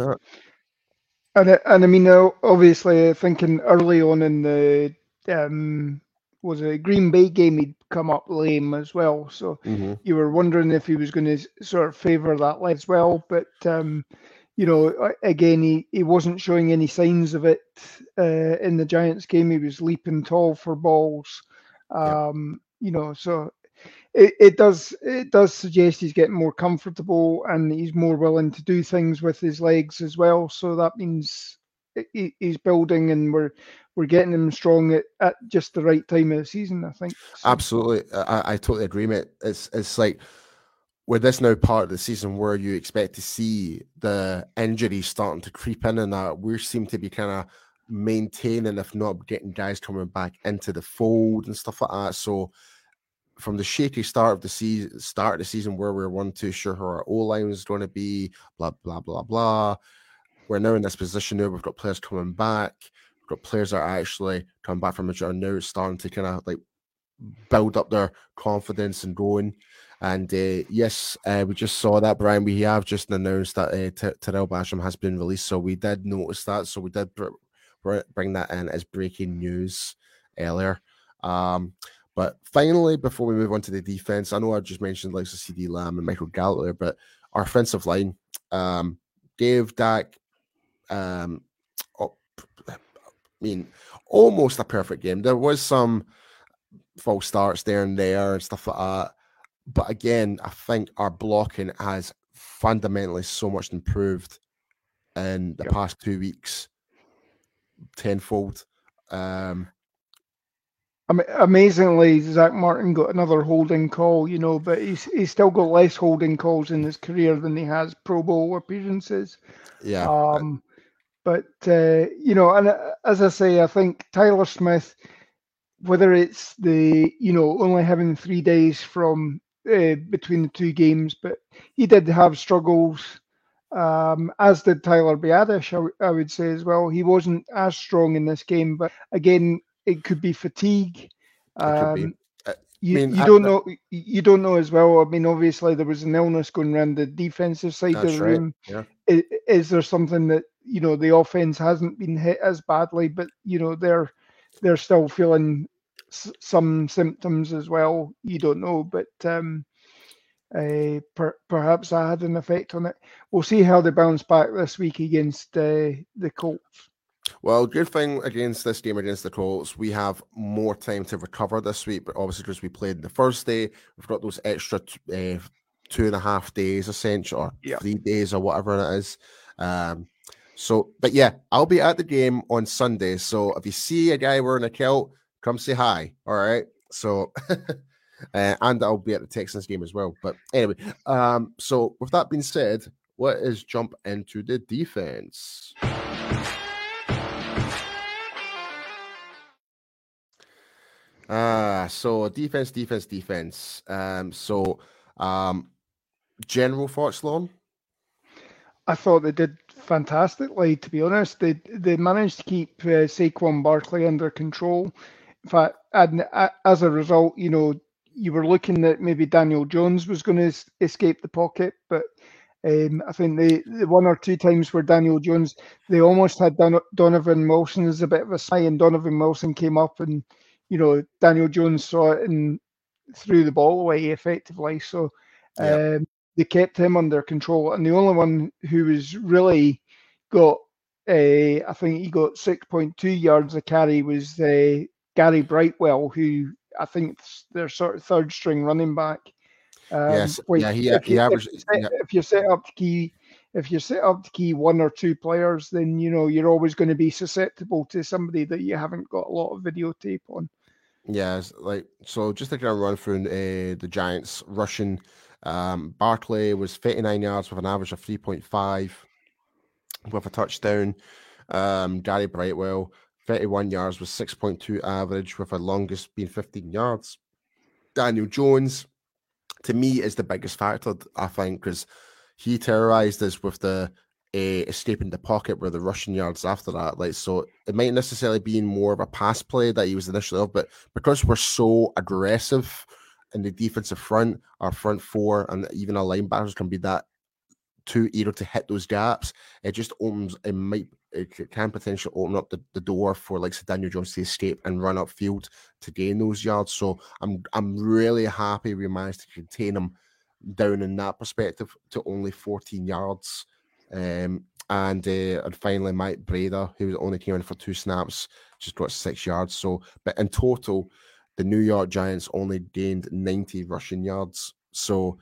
And and I mean, obviously, thinking early on in the um, was a Green Bay game, he'd come up lame as well. So mm-hmm. you were wondering if he was going to sort of favour that as well. But um, you know, again, he, he wasn't showing any signs of it uh, in the Giants game. He was leaping tall for balls. Um, yep. You know, so it, it does it does suggest he's getting more comfortable and he's more willing to do things with his legs as well. So that means he, he's building and we're we're getting him strong at, at just the right time of the season. I think. So. Absolutely, I, I totally agree, mate. It's it's like we're this now part of the season where you expect to see the injuries starting to creep in, and that we seem to be kind of maintaining, if not getting guys coming back into the fold and stuff like that. So from the shaky start of the season, start of the season where we're one too sure who our O line was going to be, blah blah blah blah. We're now in this position now. We've got players coming back got players that are actually coming back from injury are now starting to kind of like build up their confidence and going. And uh, yes, uh, we just saw that, Brian. We have just announced that uh, T- Tarell Basham has been released, so we did notice that. So we did br- br- bring that in as breaking news earlier. Um, but finally, before we move on to the defense, I know I just mentioned like CeeDee Lamb and Michael Gallup there, but our offensive line, um, Dave Dak um, mean, almost a perfect game. There was some false starts there and there and stuff like that. But again, I think our blocking has fundamentally so much improved in the yep. past two weeks, tenfold. Um, amazingly, Zack Martin got another holding call, you know, but he's he's still got less holding calls in his career than he has Pro Bowl appearances. Yeah. Um, but uh, you know, and uh, as I say, I think Tyler Smith, whether it's the you know only having three days from uh, between the two games, but he did have struggles. Um, as did Tyler Biadasz, I, w- I would say as well. He wasn't as strong in this game, but again, it could be fatigue. Um. You, I mean, you don't know. You don't know as well. I mean, obviously there was an illness going around the defensive side of the room. Yeah. Is, is, there something that you know the offense hasn't been hit as badly, but you know they're they're still feeling s- some symptoms as well. You don't know, but um, uh, per, perhaps that had an effect on it. We'll see how they bounce back this week against uh, the Colts. Well, good thing against this game against the Colts, we have more time to recover this week. But obviously, because we played the first day, we've got those extra uh, two and a half days, essentially, or yeah. three days, or whatever it is. Um, so, but yeah, I'll be at the game on Sunday. So if you see a guy wearing a kilt, come say hi. All right. So, uh, and I'll be at the Texans game as well. But anyway, um, so with that being said, let us jump into the defense. Ah, uh, so defense, defense, defense. Um, so um, general thoughts, Lon? I thought they did fantastically. To be honest, they they managed to keep uh, Saquon Barkley under control. In fact, and uh, as a result, you know, you were looking that maybe Daniel Jones was going to escape the pocket, but um, I think the, the one or two times where Daniel Jones, they almost had Don, Donovan Wilson as a bit of a sign, and Donovan Wilson came up and you know, Daniel Jones saw it and threw the ball away effectively. So um, they kept him under control. And the only one who was really got, uh, I think he got 6.2 yards a carry was uh, Gary Brightwell, who I think they're sort of third string running back. Um, yes, yeah, he, if, he you, averaged, if, you set, yeah. if you set up to key, if you set up to key one or two players, then you know you're always going to be susceptible to somebody that you haven't got a lot of videotape on. Yeah, like so. Just kind of run through uh, the Giants rushing, um, Barkley was 39 yards with an average of 3.5 with a touchdown. Um, Gary Brightwell 31 yards with 6.2 average with a longest being 15 yards. Daniel Jones, to me, is the biggest factor. I think because he terrorized us with the uh, escaping the pocket where the rushing yards after that. Like, so it might necessarily be more of a pass play that he was initially of, but because we're so aggressive in the defensive front, our front four, and even our linebackers can be that too eager to hit those gaps. It just opens. It might. It can potentially open up the, the door for like Daniel Jones to escape and run upfield to gain those yards. So I'm I'm really happy we managed to contain him down in that perspective to only 14 yards. Um, and uh, and finally, Mike Breida, who was only came in for two snaps, just got six yards. So, but in total, the New York Giants only gained 90 rushing yards. So,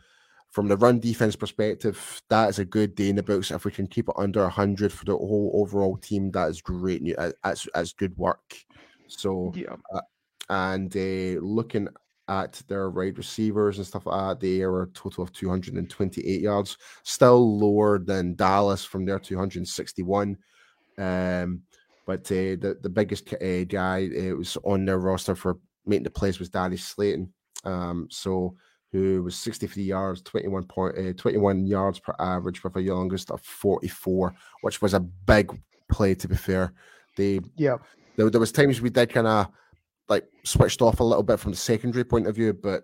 from the run defense perspective, that is a good day in the books. If we can keep it under 100 for the whole overall team, that is great. That's, that's good work. So, yeah. Uh, and uh, looking at their wide receivers and stuff like that. They are a total of 228 yards, still lower than Dallas from their 261. Um, but uh, the the biggest uh, guy uh, was on their roster for making the plays was Darius Slayton. Um, so who was 63 yards, 21 point, uh, 21 yards per average with a youngest of 44, which was a big play to be fair. They yeah, there, there was times we did kind of like switched off a little bit from the secondary point of view, but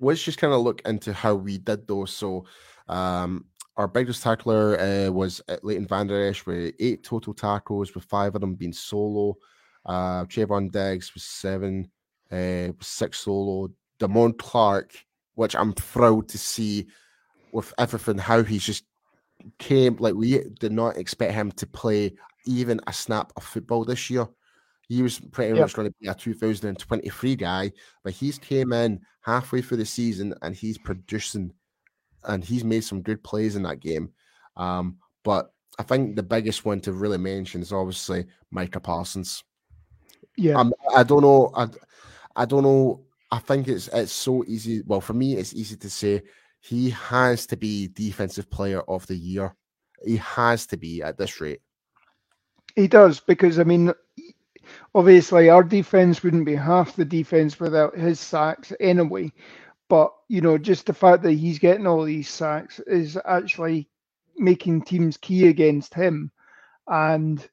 let's just kind of look into how we did those. So, um, our biggest tackler uh, was Leighton Vander Esch with eight total tackles, with five of them being solo. Uh, Trevon Diggs was seven, uh, six solo. Damone Clark, which I'm thrilled to see with everything, how he's just came like we did not expect him to play even a snap of football this year. He was pretty yep. much going to be a 2023 guy, but he's came in halfway through the season and he's producing and he's made some good plays in that game. Um, but I think the biggest one to really mention is obviously Micah Parsons. Yeah, um, I don't know. I, I don't know. I think it's it's so easy. Well, for me, it's easy to say he has to be defensive player of the year. He has to be at this rate. He does because I mean, obviously our defense wouldn't be half the defense without his sacks anyway. But you know, just the fact that he's getting all these sacks is actually making teams key against him, and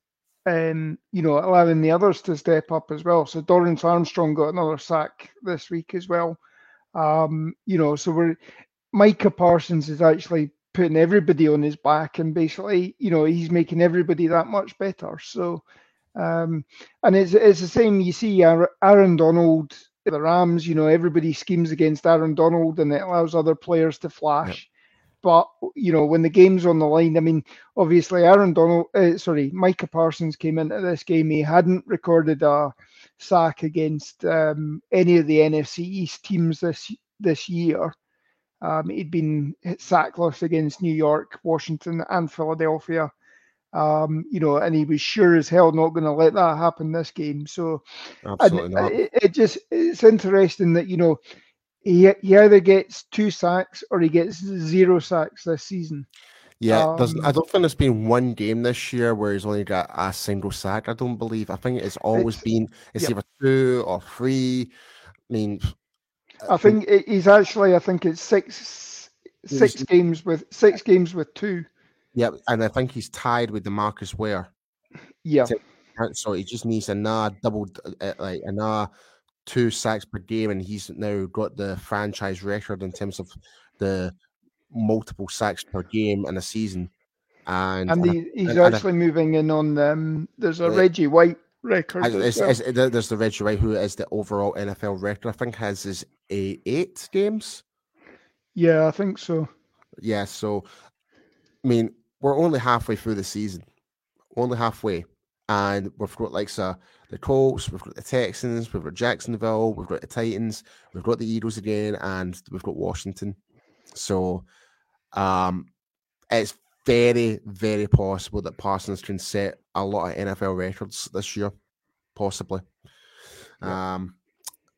um, you know, allowing the others to step up as well. So Dorance Armstrong got another sack this week as well. Um, you know, so we're Micah Parsons is actually putting everybody on his back and basically, you know, he's making everybody that much better. So, um, and it's it's the same. You see, Aaron Donald, the Rams. You know, everybody schemes against Aaron Donald, and it allows other players to flash. But you know, when the game's on the line, I mean, obviously, Aaron Donald, uh, sorry, Micah Parsons came into this game. He hadn't recorded a sack against um, any of the NFC East teams this this year. Um, he'd been sackless against New York, Washington, and Philadelphia. Um, you know, and he was sure as hell not going to let that happen this game. So, absolutely not. It, it, just it's interesting that you know he he either gets two sacks or he gets zero sacks this season. Yeah, um, I don't think there's been one game this year where he's only got a single sack. I don't believe. I think it's always it's, been it's yep. either two or three. I mean, I think he's actually. I think it's six six he's, games with six games with two. Yeah, and I think he's tied with DeMarcus Ware. Yeah. So he just needs another double, uh, like another two sacks per game, and he's now got the franchise record in terms of the multiple sacks per game in a season. And, and, he, he's and, actually and moving in on them. There's a Reggie White record. It's, well. it's, there's the Reggie White, who is the overall NFL record. I think has his a eight games. Yeah, I think so. Yeah, so I mean, we're only halfway through the season, only halfway, and we've got like so the Colts, we've got the Texans, we've got Jacksonville, we've got the Titans, we've got the Eagles again, and we've got Washington. So, um, it's very, very possible that Parsons can set a lot of NFL records this year, possibly. Yeah. Um,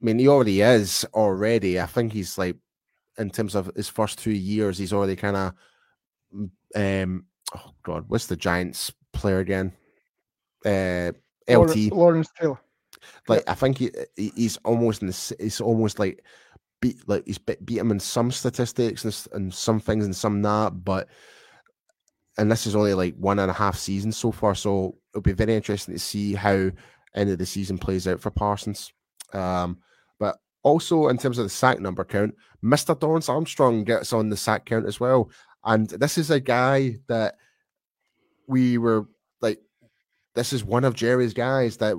I mean, he already is already. I think he's like, in terms of his first two years, he's already kind of, um, oh god, what's the Giants player again? Uh, LT Lawrence Taylor. Like I think he he's almost in the, he's almost like beat like he's beat, beat him in some statistics and, and some things and some not, but and this is only like one and a half seasons so far, so it'll be very interesting to see how end of the season plays out for Parsons. Um, but also in terms of the sack number count, Mr. Dorance Armstrong gets on the sack count as well. And this is a guy that we were this is one of Jerry's guys that,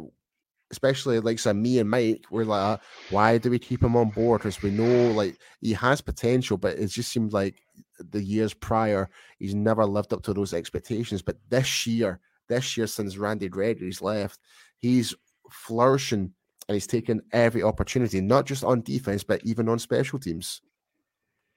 especially like so me and Mike, were like, why do we keep him on board? Because we know like he has potential, but it just seems like the years prior, he's never lived up to those expectations. But this year, this year since Randy Gregory's left, he's flourishing and he's taken every opportunity, not just on defense, but even on special teams.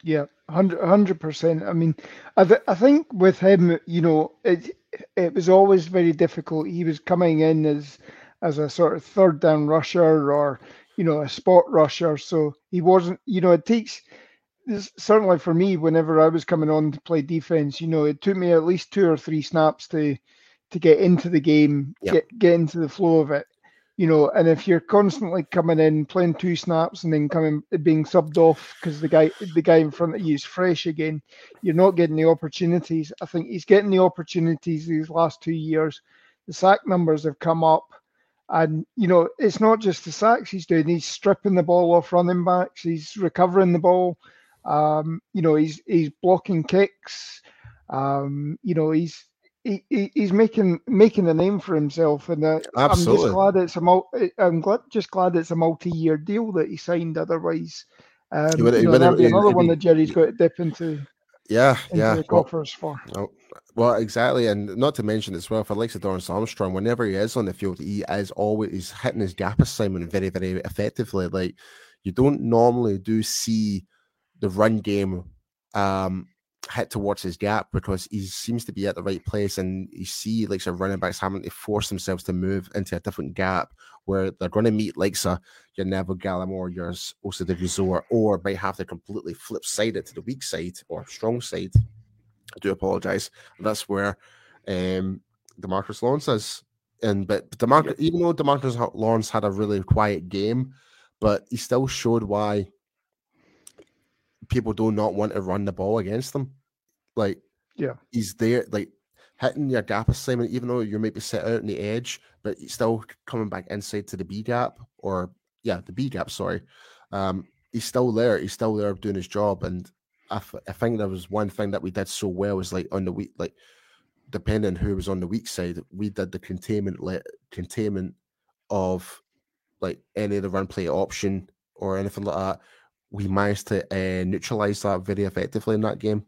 Yeah, hundred percent. I mean, I, th- I think with him, you know, it it was always very difficult. He was coming in as as a sort of third down rusher or you know a spot rusher, so he wasn't. You know, it takes certainly for me whenever I was coming on to play defense. You know, it took me at least two or three snaps to to get into the game, yep. get get into the flow of it you know, and if you're constantly coming in, playing two snaps, and then coming being subbed off because the guy the guy in front of you is fresh again, you're not getting the opportunities. I think he's getting the opportunities these last two years. The sack numbers have come up, and you know, it's not just the sacks he's doing. He's stripping the ball off running backs. He's recovering the ball. Um, you know, he's he's blocking kicks. Um, you know, he's he, he's making making a name for himself, and uh, I'm just glad it's a multi, I'm glad just glad it's a multi-year deal that he signed. Otherwise, um, you know, that'd be another one that Jerry's got to dip into. Yeah, yeah. The coffers well, for. Oh, well, exactly, and not to mention as well for likes of Dorance Armstrong, whenever he is on the field, he is always he's hitting his gap assignment very, very effectively. Like you don't normally do see the run game um hit towards his gap because he seems to be at the right place and you see like some running backs having to force themselves to move into a different gap where they're going to meet like a your Neville Gallimore, your Osa Odighizuwa, or might have to completely flip side it to the weak side or strong side. I do apologize. That's where um Demarcus Lawrence is. And but Demarcus, even though Demarcus Lawrence had a really quiet game, but he still showed why people do not want to run the ball against them. Like, yeah, he's there, like hitting your gap assignment, even though you might be set out on the edge, but he's still coming back inside to the B gap or yeah, the B gap. Sorry, um, he's still there. He's still there doing his job, and I, f- I think there was one thing that we did so well was like on the week, like depending who was on the weak side, we did the containment le- containment of like any of the run play option or anything like that we managed to uh, neutralize that very effectively in that game.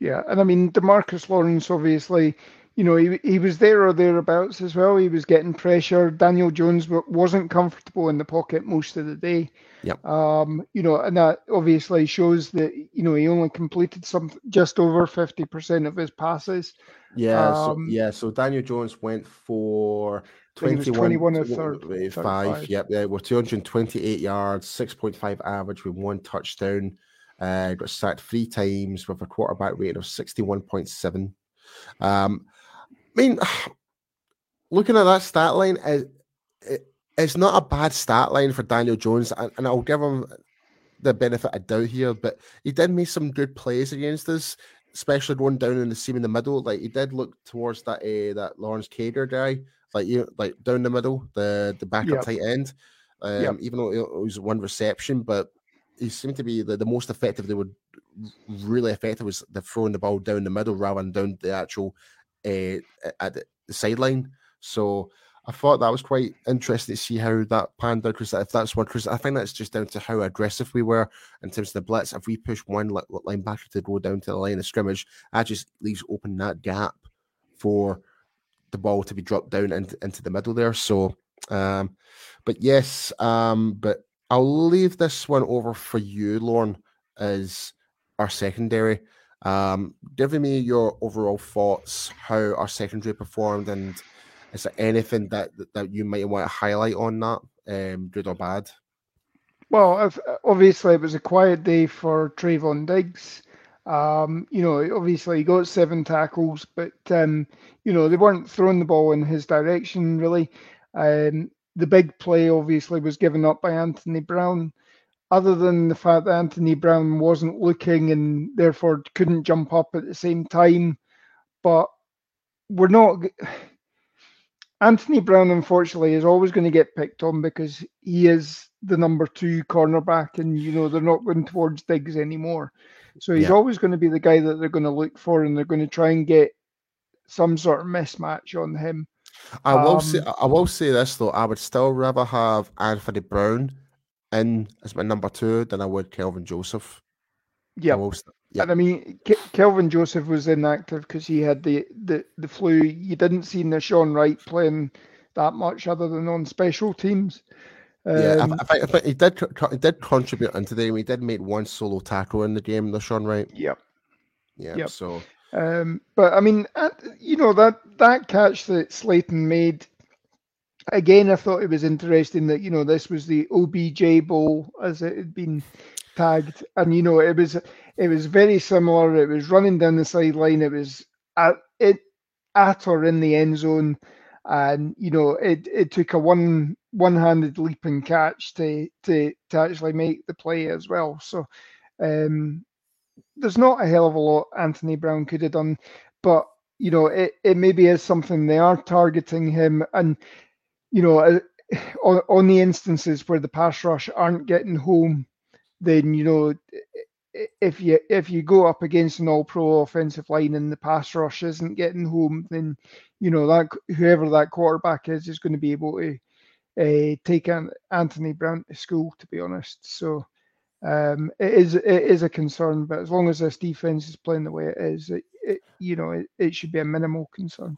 Yeah, and I mean Demarcus Lawrence, obviously, you know, he he was there or thereabouts as well. He was getting pressure. Daniel Jones wasn't comfortable in the pocket most of the day. Yeah. Um, you know, and that obviously shows that you know he only completed some just over fifty percent of his passes. Yeah. Um, so, yeah. So Daniel Jones went for 21, 21 or third, five, five. Yep, yeah, we're 228 yards, 6.5 average with one touchdown. Uh, got sacked three times with a quarterback rating of 61.7. Um, I mean, looking at that stat line, it, it, it's not a bad stat line for Daniel Jones, and, and I'll give him the benefit of doubt here, but he did make some good plays against us, especially going down in the seam in the middle. Like he did look towards that uh, that Lawrence Cager guy like you like down the middle, the the backup yep. tight end. Um, yep. Even though it was one reception, but he seemed to be the, the most effective. They were really effective was the throwing the ball down the middle rather than down the actual uh, at the, sideline. So I thought that was quite interesting to see how that panned out. Because if that's one, because I think that's just down to how aggressive we were in terms of the blitz. If we push one linebacker to go down to the line of scrimmage, that just leaves open that gap for the ball to be dropped down into, into the middle there. So, um, but yes, um, but I'll leave this one over for you, Lauren, as our secondary. Um, give me your overall thoughts, how our secondary performed, and is there anything that that you might want to highlight on that, um, good or bad? Well, obviously it was a quiet day for Trevon Diggs. Um, you know, obviously he got seven tackles, but um, you know they weren't throwing the ball in his direction really. Um, the big play obviously was given up by Anthony Brown. Other than the fact that Anthony Brown wasn't looking and therefore couldn't jump up at the same time, but we're not. Anthony Brown, unfortunately, is always going to get picked on because he is the number two cornerback, and you know they're not going towards Diggs anymore. So he's yeah. always going to be the guy that they're going to look for, and they're going to try and get some sort of mismatch on him. I will um, say, I will say this though. I would still rather have Anthony Brown in as my number two than I would Kelvin Joseph. Yeah, yep. and I mean Ke- Kelvin Joseph was inactive because he had the, the the flu. You didn't see Nahshon Wright playing that much other than on special teams. Yeah, um, I, I, think he did he did contribute into the game. He did make one solo tackle in the game, Nahshon Wright. Yep. Yeah. Yep. So. Um, but I mean, you know that that catch that Slayton made. Again, I thought it was interesting that you know this was the OBJ Bowl as it had been tagged, and you know it was it was very similar. It was running down the sideline. It was at it at or in the end zone and you know it, it took a one one-handed leap and catch to to to actually make the play as well. So um, there's not a hell of a lot Anthony Brown could have done, but you know it, it maybe is something they are targeting him, and you know uh, on, on the instances where the pass rush aren't getting home, then you know if you if you go up against an all pro offensive line and the pass rush isn't getting home, then you know that whoever that quarterback is is going to be able to uh, take an Anthony Brown to school. To be honest, so um, it is it is a concern. But as long as this defense is playing the way it is, it, it you know it, it should be a minimal concern.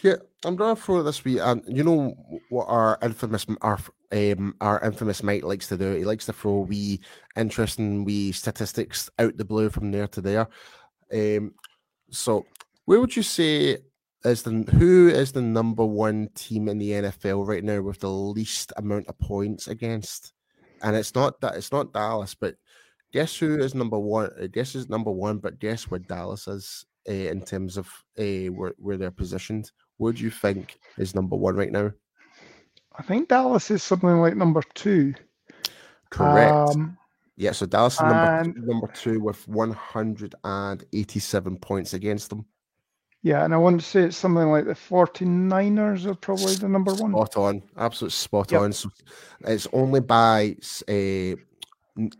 Yeah, I'm gonna throw this week, and you know what our infamous our um our infamous Mike likes to do. He likes to throw wee interesting wee statistics out the blue from there to there. Um, so where would you say is the who is the number one team in the NFL right now with the least amount of points against? And it's not that it's not Dallas, but guess who is number one? Uh, guess is number one, but guess where Dallas is uh, in terms of uh, where where they're positioned. What do you think is number one right now? I think Dallas is something like number two. Correct. Um, yeah, so Dallas is number, number two with 187 points against them. Yeah, and I want to say it's something like the 49ers are probably the number one. Spot on. Absolute spot yep. on. So it's only by uh,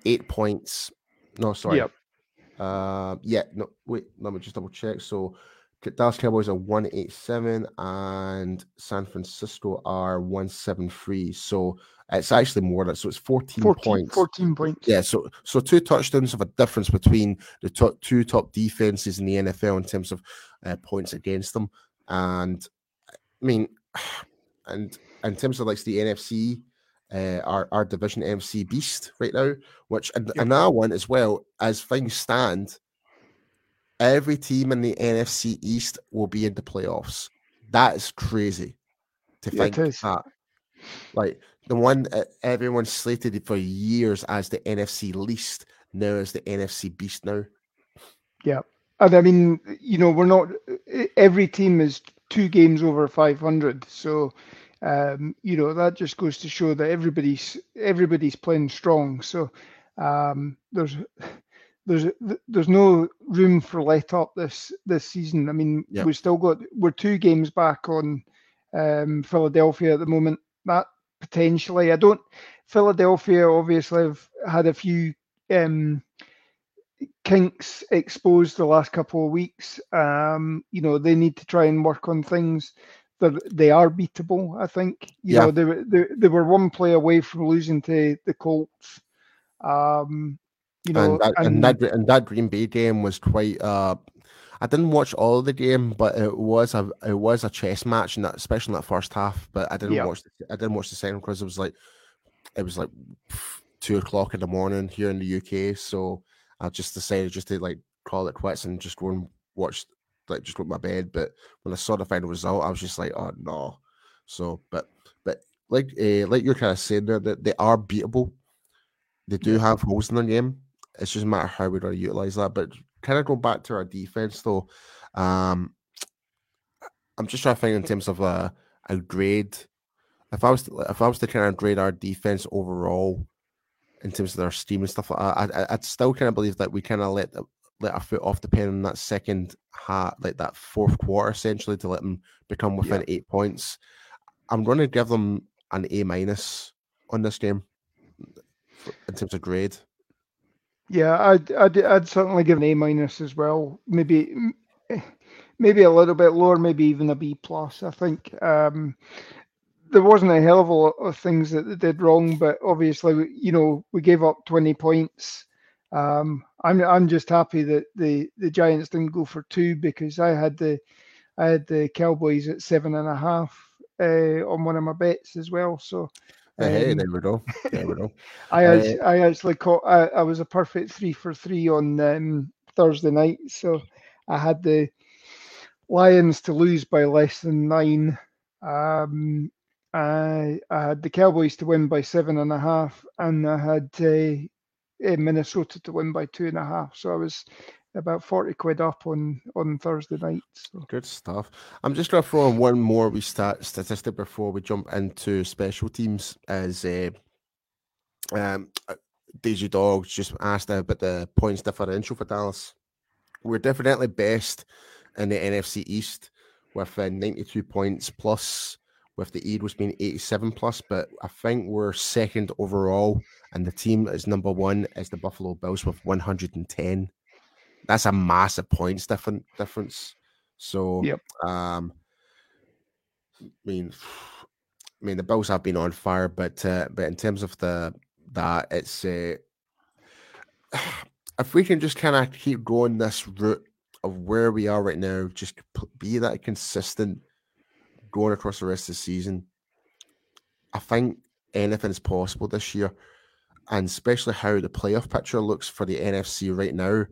eight points. No, sorry. Yep. Uh, yeah, no, wait, let me just double check. So Dallas Cowboys are 187 and San Francisco are 173. So it's actually more than so it's 14, 14 points. 14 points. Yeah, so so two touchdowns of a difference between the top, two top defenses in the NFL in terms of uh, points against them. And I mean, and in terms of like the NFC, uh, our our division MC Beast right now, which and yep. another one as well as things stand every team in the NFC East will be in the playoffs. That is crazy to yeah, think that. Like the one everyone slated for years as the NFC least now is the NFC beast now. Yeah. I mean, you know, we're not every team is two games over 500. So, um, you know, that just goes to show that everybody's everybody's playing strong. So, um, there's there's there's no room for let up this this season. I mean, yep. we've still got we're two games back on um, Philadelphia at the moment. That potentially, I don't. Philadelphia obviously have had a few um, kinks exposed the last couple of weeks. Um, you know, they need to try and work on things. That they are beatable. I think. You yeah. know, they, they they were one play away from losing to the Colts. Um, you know, and that, and, and that and that Green Bay game was quite. Uh, I didn't watch all of the game, but it was a it was a chess match, that especially in that first half. But I didn't yeah. watch. The, I didn't watch the second because it was like it was like two o'clock in the morning here in the UK. So I just decided just to like call it quits and just go and watch like just go to my bed. But when I saw the final result, I was just like, oh no. So, but but like uh, like you're kind of saying there that they are beatable. They do have holes in their game. It's just a matter how we want to utilize that. But kind of go back to our defense though. Um, I'm just trying to think in terms of a, a grade. If I was to, if I was to kind of grade our defense overall in terms of their steam and stuff like that, I, would still kind of believe that we kind of let the, let our foot off the pen in that second half, like that fourth quarter, essentially, to let them become within yeah. eight points. I'm going to give them an A minus on this game in terms of grade. Yeah, I'd, I'd, I'd certainly give an A minus as well. Maybe maybe a little bit lower, maybe even a B plus. I think um, there wasn't a hell of a lot of things that they did wrong, but obviously, you know, we gave up 20 points. Um, I'm I'm just happy that the the Giants didn't go for two because I had the I had the Cowboys at seven and a half uh, on one of my bets as well. So Hey, um, there we go. There we go. I actually, uh, I actually caught. I, I, was a perfect three for three on um, Thursday night, so I had the Lions to lose by less than nine. Um, I I had the Cowboys to win by seven and a half, and I had uh, Minnesota to win by two and a half. So I was about 40 quid up on on Thursday night. So. Good stuff. I'm just going to throw in one more we start statistic before we jump into special teams as uh, um, uh, Daisy Dogs just asked about the points differential for Dallas. We're definitely best in the NFC East with uh, 92 points plus with the Eagles being 87 plus, but I think we're second overall, and the team is number one is the Buffalo Bills with 110 that's a massive points different difference. So, yep. um, I mean, I mean the Bills have been on fire, but uh, but in terms of the that it's uh, if we can just kind of keep going this route of where we are right now, just be that consistent going across the rest of the season, I think anything is possible this year. And especially how the playoff picture looks for the NFC right now.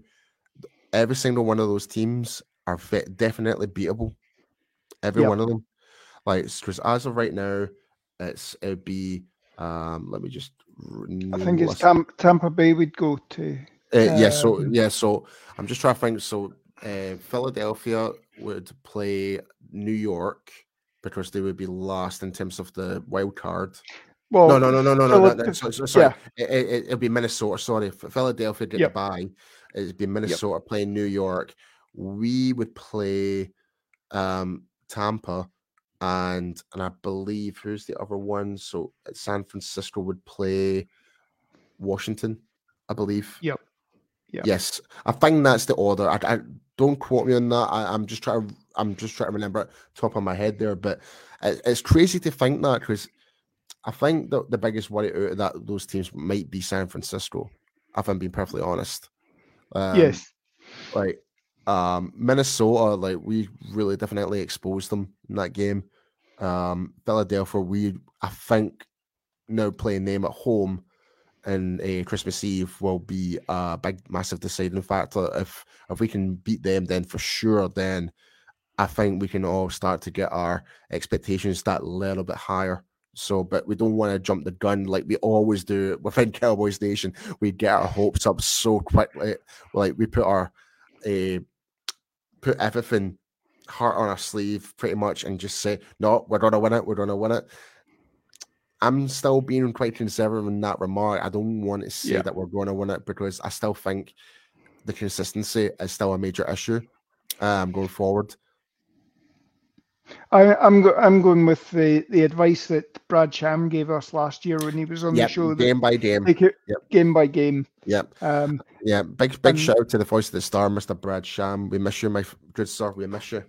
Every single one of those teams are definitely beatable. Every yep. one of them. Like, because as of right now, it's it'd be um let me just I think it's Tampa, Tampa Bay would go to. Uh, yeah, so um, yeah, so I'm just trying to think. So uh, Philadelphia would play New York because they would be last in terms of the wild card. Well, no, no, no, no, no, no. no, no so, so, sorry, yeah. it, will it, be Minnesota. Sorry, Philadelphia get yep. the bye. It'd be Minnesota yep. playing New York. We would play um, Tampa, and and I believe who's the other one? So San Francisco would play Washington, I believe. Yep. Yep. Yes, I think that's the order. I, I don't quote me on that. I, am just trying to I'm just trying to remember top of my head there, but it, it's crazy to think that because I think that the biggest worry out of that those teams might be San Francisco. If I'm being perfectly honest. Um, yes. Like um, Minnesota, like we really definitely exposed them in that game. Um, Philadelphia, we I think now playing them at home and uh, Christmas Eve will be a big, massive deciding factor. If if we can beat them, then for sure, then I think we can all start to get our expectations that little bit higher. So, but we don't want to jump the gun like we always do within Cowboys Nation. We get our hopes up so quickly, like we put our uh, put everything heart on our sleeve pretty much and just say, no, we're gonna win it, we're gonna win it. I'm still being quite conservative in that remark. I don't want to say yeah. that we're going to win it because I still think the consistency is still a major issue um, going forward. I, am go, I'm going with the, the advice that Brad Sham gave us last year when he was on yep, the show. Game by game. Take it yep. game by game. Yep. Um, yeah. Big big and, shout out to the voice of the star, Mr. Brad Sham. We miss you, my good sir. We miss you.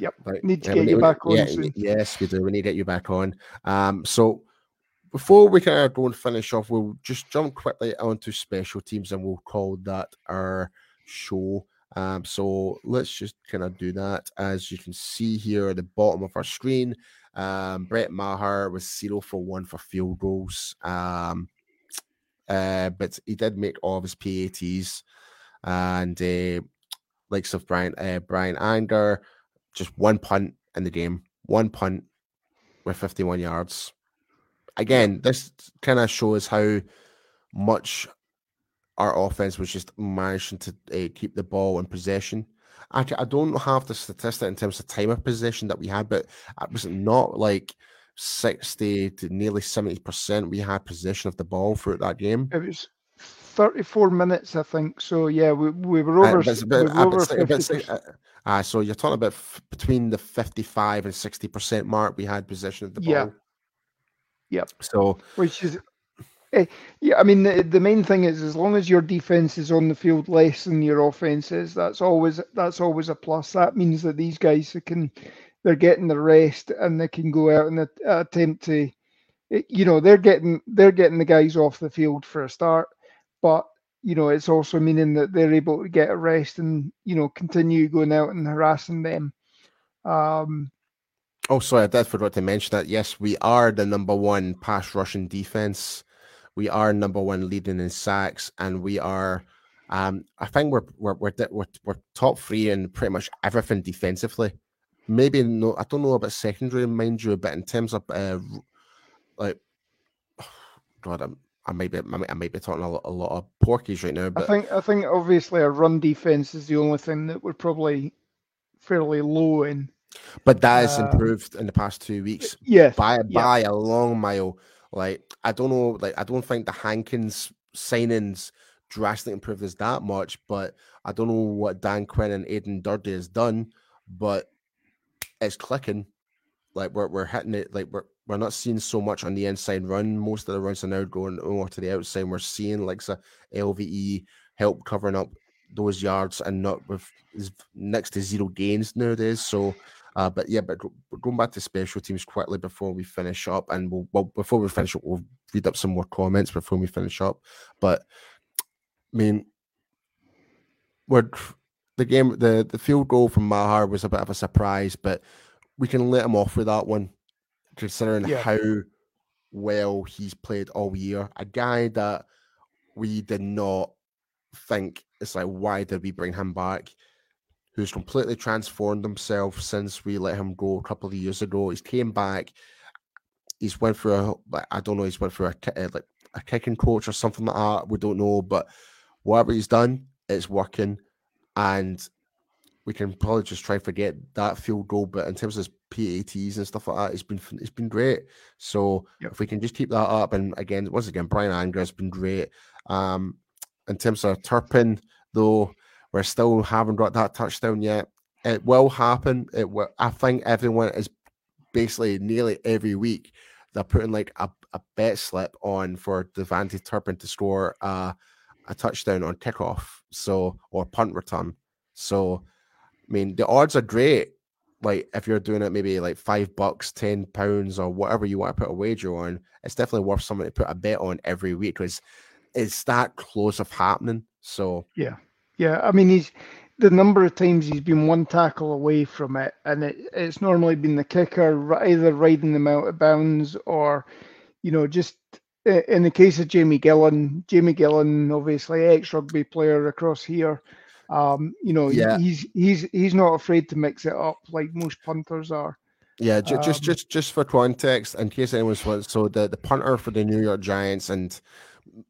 Yep. Right. Need to yeah, get you back on. Yeah, yes, we do. We need to get you back on. Um, so before we kind of go and finish off, we'll just jump quickly onto special teams and we'll call that our show. Um, so let's just kind of do that. As you can see here at the bottom of our screen, um, Brett Maher was zero for one for field goals. Um, uh, but he did make all of his PATs, and uh, likes of Brian uh, Bryan Anger, just one punt in the game, one punt with 51 yards. Again, this kind of shows how much our offense was just managing to uh, keep the ball in possession. Actually, I don't have the statistic in terms of time of possession that we had, but it was not like 60 to nearly 70% we had possession of the ball throughout that game. It was 34 minutes, I think. So, yeah, we, we were over, uh, but, we were uh, over 50%. Uh, so you're talking about f- between the 55 and 60% mark we had possession of the ball. Yeah. Yep. So, which is Eh, yeah, I mean the, the main thing is as long as your defense is on the field less than your offense is, that's always that's always a plus. That means that these guys can they're getting the rest and they can go out and attempt to, eh, you know, they're getting they're getting the guys off the field for a start, but you know it's also meaning that they're able to get a rest and you know continue going out and harassing them. Um, oh, sorry, I did forgot to mention that. Yes, we are the number one pass rushing defense we are number one leading in sacks, and we are. Um, I think we're we're, we're we're we're top three in pretty much everything defensively. Maybe no, I don't know about secondary, mind you, but in terms of uh, like, God, I'm, I might be I might be talking a lot, a lot of porkies right now. But I think I think obviously our run defense is the only thing that we're probably fairly low in. But that has uh, improved in the past two weeks. Yeah, by by a long mile. Like I don't know, like I don't think the Hankins signings drastically improved us that much, but I don't know what Dan Quinn and Aiden Durde has done, but it's clicking. Like we're we're hitting it. Like we're we're not seeing so much on the inside run. Most of the runs are now going more to the outside. We're seeing like a LVE help covering up those yards and not with next to zero gains nowadays. So uh, but yeah, but going back to special teams quickly before we finish up, and we'll, well before we finish up, we'll read up some more comments before we finish up. But I mean, what the game, the the field goal from Maher was a bit of a surprise, but we can let him off with that one, considering yeah. how well he's played all year. A guy that we did not think it's like, why did we bring him back? Who's completely transformed himself since we let him go a couple of years ago. He's came back. He's went for a, I don't know, he's went for a like a kicking coach or something like that. We don't know, but whatever he's done, it's working, and we can probably just try and forget that field goal. But in terms of PATs and stuff like that, it's been it's been great. So yep. if we can just keep that up, and again, once again, Bryan Anger has been great. Um, in terms of Turpin, though, we're still haven't got that touchdown yet. It will happen. It will, I think everyone is basically nearly every week they're putting like a, a bet slip on for KaVontae Turpin to score uh, a touchdown on kickoff, so or punt return. So, I mean, the odds are great. Like if you're doing it, maybe like five bucks, ten pounds, or whatever you want to put a wager on, it's definitely worth something to put a bet on every week because it's that close of happening. So yeah, yeah. I mean, he's the number of times he's been one tackle away from it, and it, it's normally been the kicker either riding them out of bounds or, you know, just in the case of Jamie Gillan, Jamie Gillan, obviously ex rugby player across here. Um, you know, yeah. he's he's he's not afraid to mix it up like most punters are. Yeah, just um, just just just for context, in case anyone's wants, so the the punter for the New York Giants and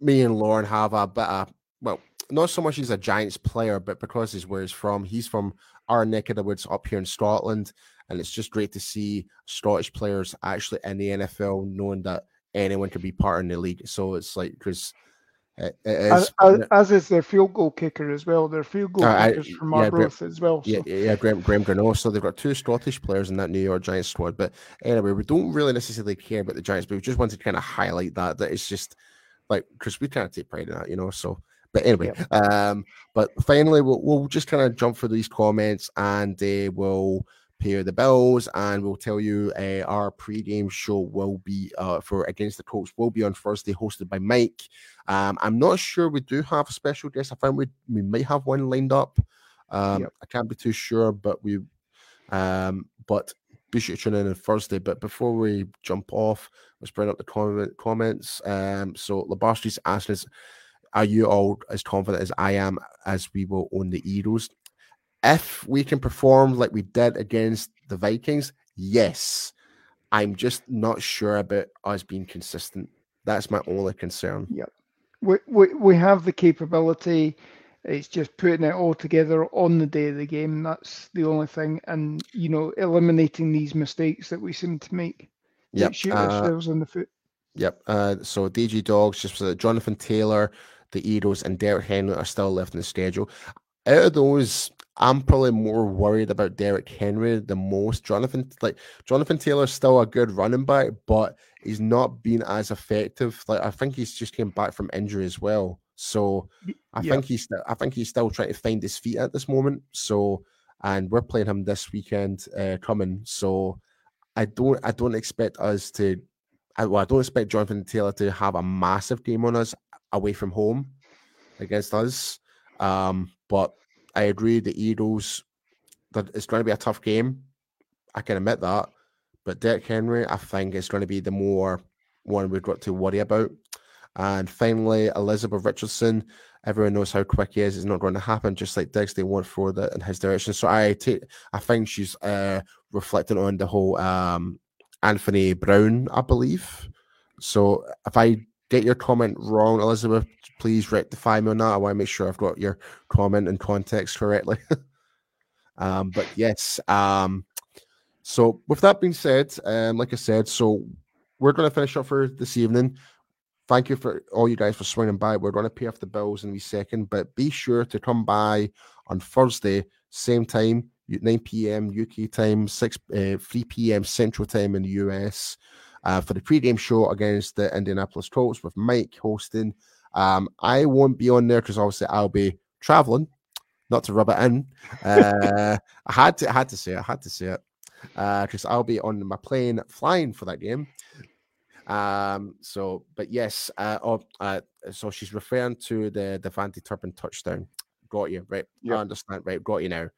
me and Lauren have a bit of well, not so much he's a Giants player, but because he's where he's from, he's from our neck of the woods up here in Scotland, and it's just great to see Scottish players actually in the NFL, knowing that anyone can be part in the league. So it's like because. It, it is, as, as, as, is their field goal kicker as well. Their field goal uh, kickers I, from yeah, as well. So. Yeah, yeah, Graham, Graham Gano. So they've got two Scottish players in that New York Giants squad. But anyway, we don't really necessarily care about the Giants, but we just wanted to kind of highlight that that it's just like because we kind of take pride in that, you know. So, but anyway, yeah. um, but finally, we'll we'll just kind of jump through these comments and uh, we'll pay the bills and we'll tell you uh, our pre-game show will be uh, for against the Colts will be on Thursday, hosted by Mike. Um, I'm not sure we do have a special guest. I find we we might have one lined up. Um, yep. I can't be too sure, but we, um, but be sure to tune in on Thursday. But before we jump off, let's bring up the comment, comments. Um, so Labarstri's asking us, are you all as confident as I am as we will own the Eagles? If we can perform like we did against the Vikings, yes. I'm just not sure about us being consistent. That's my only concern. Yep. We, we, we have the capability it's just putting it all together on the day of the game. That's the only thing, and you know, eliminating these mistakes that we seem to make. Yeah, shoot uh, ourselves in the foot. Yep. Uh, so DG Dogs just uh, Jonathan Taylor, the Eagles, and Derrick Henry are still left in the schedule. Out of those, I'm probably more worried about Derrick Henry the most. Jonathan, like Jonathan Taylor's still a good running back, but he's not been as effective. Like I think he's just came back from injury as well. So I think he's I think he's still trying to find his feet at this moment. So and we're playing him this weekend uh, coming. So I don't I don't expect us to I, well I don't expect Jonathan Taylor to have a massive game on us away from home against us. Um, but I agree the Eagles that it's going to be a tough game. I can admit that. But Derrick Henry, I think is going to be the more one we've got to worry about. And finally, Elizabeth Richardson. Everyone knows how quick he is. It's not going to happen, just like Diggs. They won't throw that in his direction. So I take, I think she's uh, reflecting on the whole um, Anthony Brown, I believe. So if I get your comment wrong, Elizabeth, please rectify me on that. I want to make sure I've got your comment and context correctly. um, but yes, um, so with that being said, um, like I said, so we're going to finish up for this evening. Thank you for all you guys for swinging by. We're going to pay off the bills in a second, but be sure to come by on Thursday, same time, 9 p.m. UK time, 6 uh, 3 p.m. Central time in the US, uh, for the pre-game show against the Indianapolis Colts with Mike hosting. Um, I won't be on there because obviously I'll be traveling, not to rub it in. Uh, I had to, I had to say it, I had to say it because uh, I'll be on my plane flying for that game. Um, so, but yes, uh, oh, uh, so she's referring to the the KaVontae Turpin touchdown. Got you right. Yep. I understand. Right, got you now.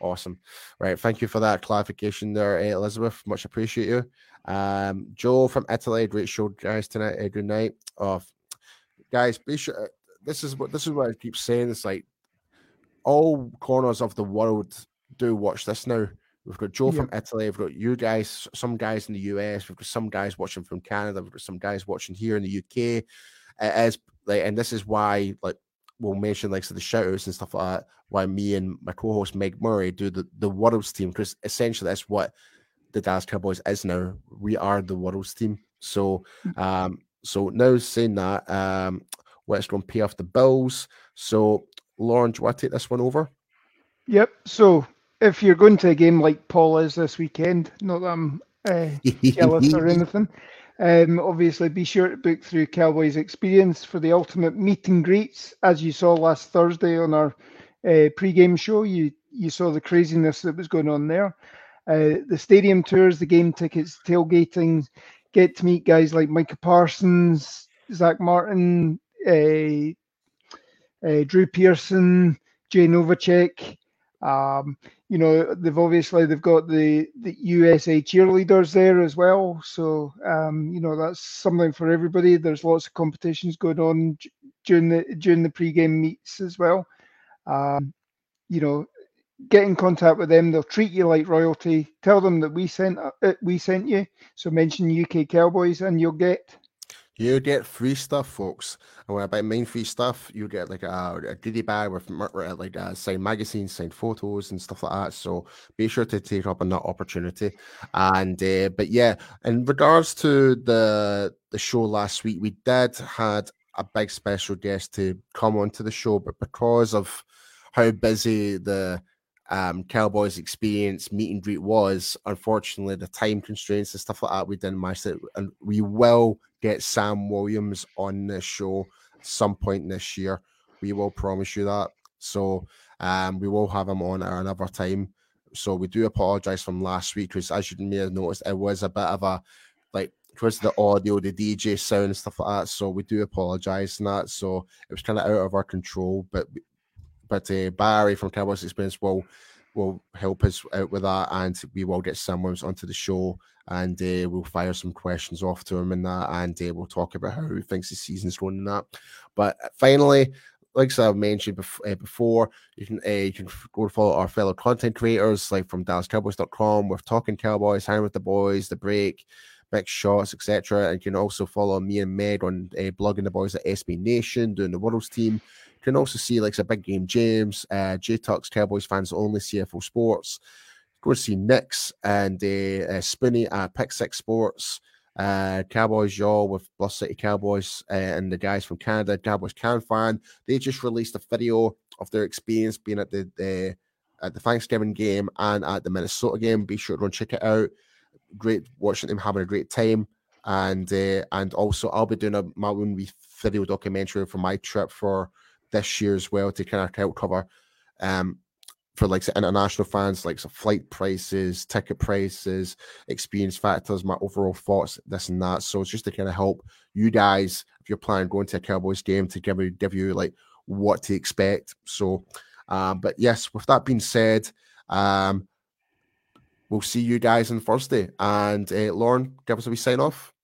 Awesome. Right. Thank you for that clarification there, eh, Elizabeth. Much appreciate you. Um, Joe from Italy, great show, guys, tonight. Uh, good night. Oh, guys, be sure. Uh, this is what this is what I keep saying. It's like all corners of the world do watch this now. We've got Joe yeah. from Italy. We've got you guys, some guys in the US. We've got some guys watching from Canada. We've got some guys watching here in the UK. As like, and this is why, like, we'll mention like so the shoutouts and stuff like that. Why me and my co-host Meg Murray do the the Worlds team because essentially that's what the Dallas Cowboys is now. We are the Worlds team. So, hmm. um, so now saying that, um, let's go and pay off the bills. So, Lauren, do you want to take this one over? Yep. So if you're going to a game like Paul is this weekend, not that I'm uh, jealous or anything, um, obviously be sure to book through Cowboys Experience for the ultimate meet and greets. As you saw last Thursday on our uh, pre-game show, you you saw the craziness that was going on there. Uh, the stadium tours, the game tickets, tailgating, get to meet guys like Micah Parsons, Zack Martin, uh, uh, Drew Pearson, Jay Novacek. Um, you know, they've obviously they've got the the USA cheerleaders there as well. So um, you know that's something for everybody. There's lots of competitions going on during the during the pre-game meets as well. Um, you know, get in contact with them. They'll treat you like royalty. Tell them that we sent uh, we sent you. So mention UK Cowboys, and you'll get you get free stuff, folks. And when I buy main free stuff, you get like a, a goodie bag with like uh, signed magazines, signed photos, and stuff like that. So be sure to take up on that opportunity. And uh, but yeah, in regards to the the show last week, we did had a big special guest to come onto the show, but because of how busy the um, Cowboys experience meet and greet was, unfortunately, the time constraints and stuff like that, we didn't manage it. And we will get Sam Williams on this show some point this year. We will promise you that. So um, we will have him on at another time. So we do apologize from last week because, as you may have noticed, it was a bit of a like because the audio, the DJ sound, and stuff like that. So we do apologize in that. So it was kind of out of our control. But but uh, Barry from Cowboys Experience will will help us out with that, and we will get someone onto the show and uh, we'll fire some questions off to him and that, and uh, we'll talk about how he thinks the season's going and that. But uh, finally, like I've mentioned bef- uh, before, you can uh, you can go follow our fellow content creators like from DallasCowboys.com. We're talking Cowboys, hanging with the boys, the break, big shots, etc. And you can also follow me and Meg on uh, blogging the boys at SB Nation, doing the Worlds team. Can also see like a big game James, uh, J Talks Cowboys fans only, CFO Sports. Go see Nick's and uh, uh, Spoonie at Pick Six Sports. Uh, Cowboys Y'all with Bus City Cowboys uh, and the guys from Canada, Cowboys Can Fan. They just released a video of their experience being at the, the at the Thanksgiving game and at the Minnesota game. Be sure to go and check it out. Great watching them having a great time. And uh, and also I'll be doing a my own video documentary for my trip for this year as well to kind of help cover um for like international fans, like some flight prices, ticket prices, experience factors, my overall thoughts, this and that. So it's just to kind of help you guys if you're planning going to a Cowboys game to give you give you like what to expect. So, um, but yes, with that being said, um, we'll see you guys on Thursday. And uh, Lauren, give us a wee sign off.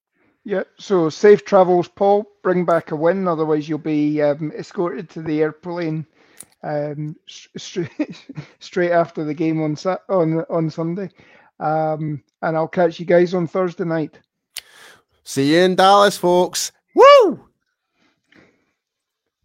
Yeah, so safe travels, Paul. Bring back a win, otherwise you'll be um, escorted to the airplane um, straight straight after the game on on on Sunday. Um, and I'll catch you guys on Thursday night. See you in Dallas, folks. Woo!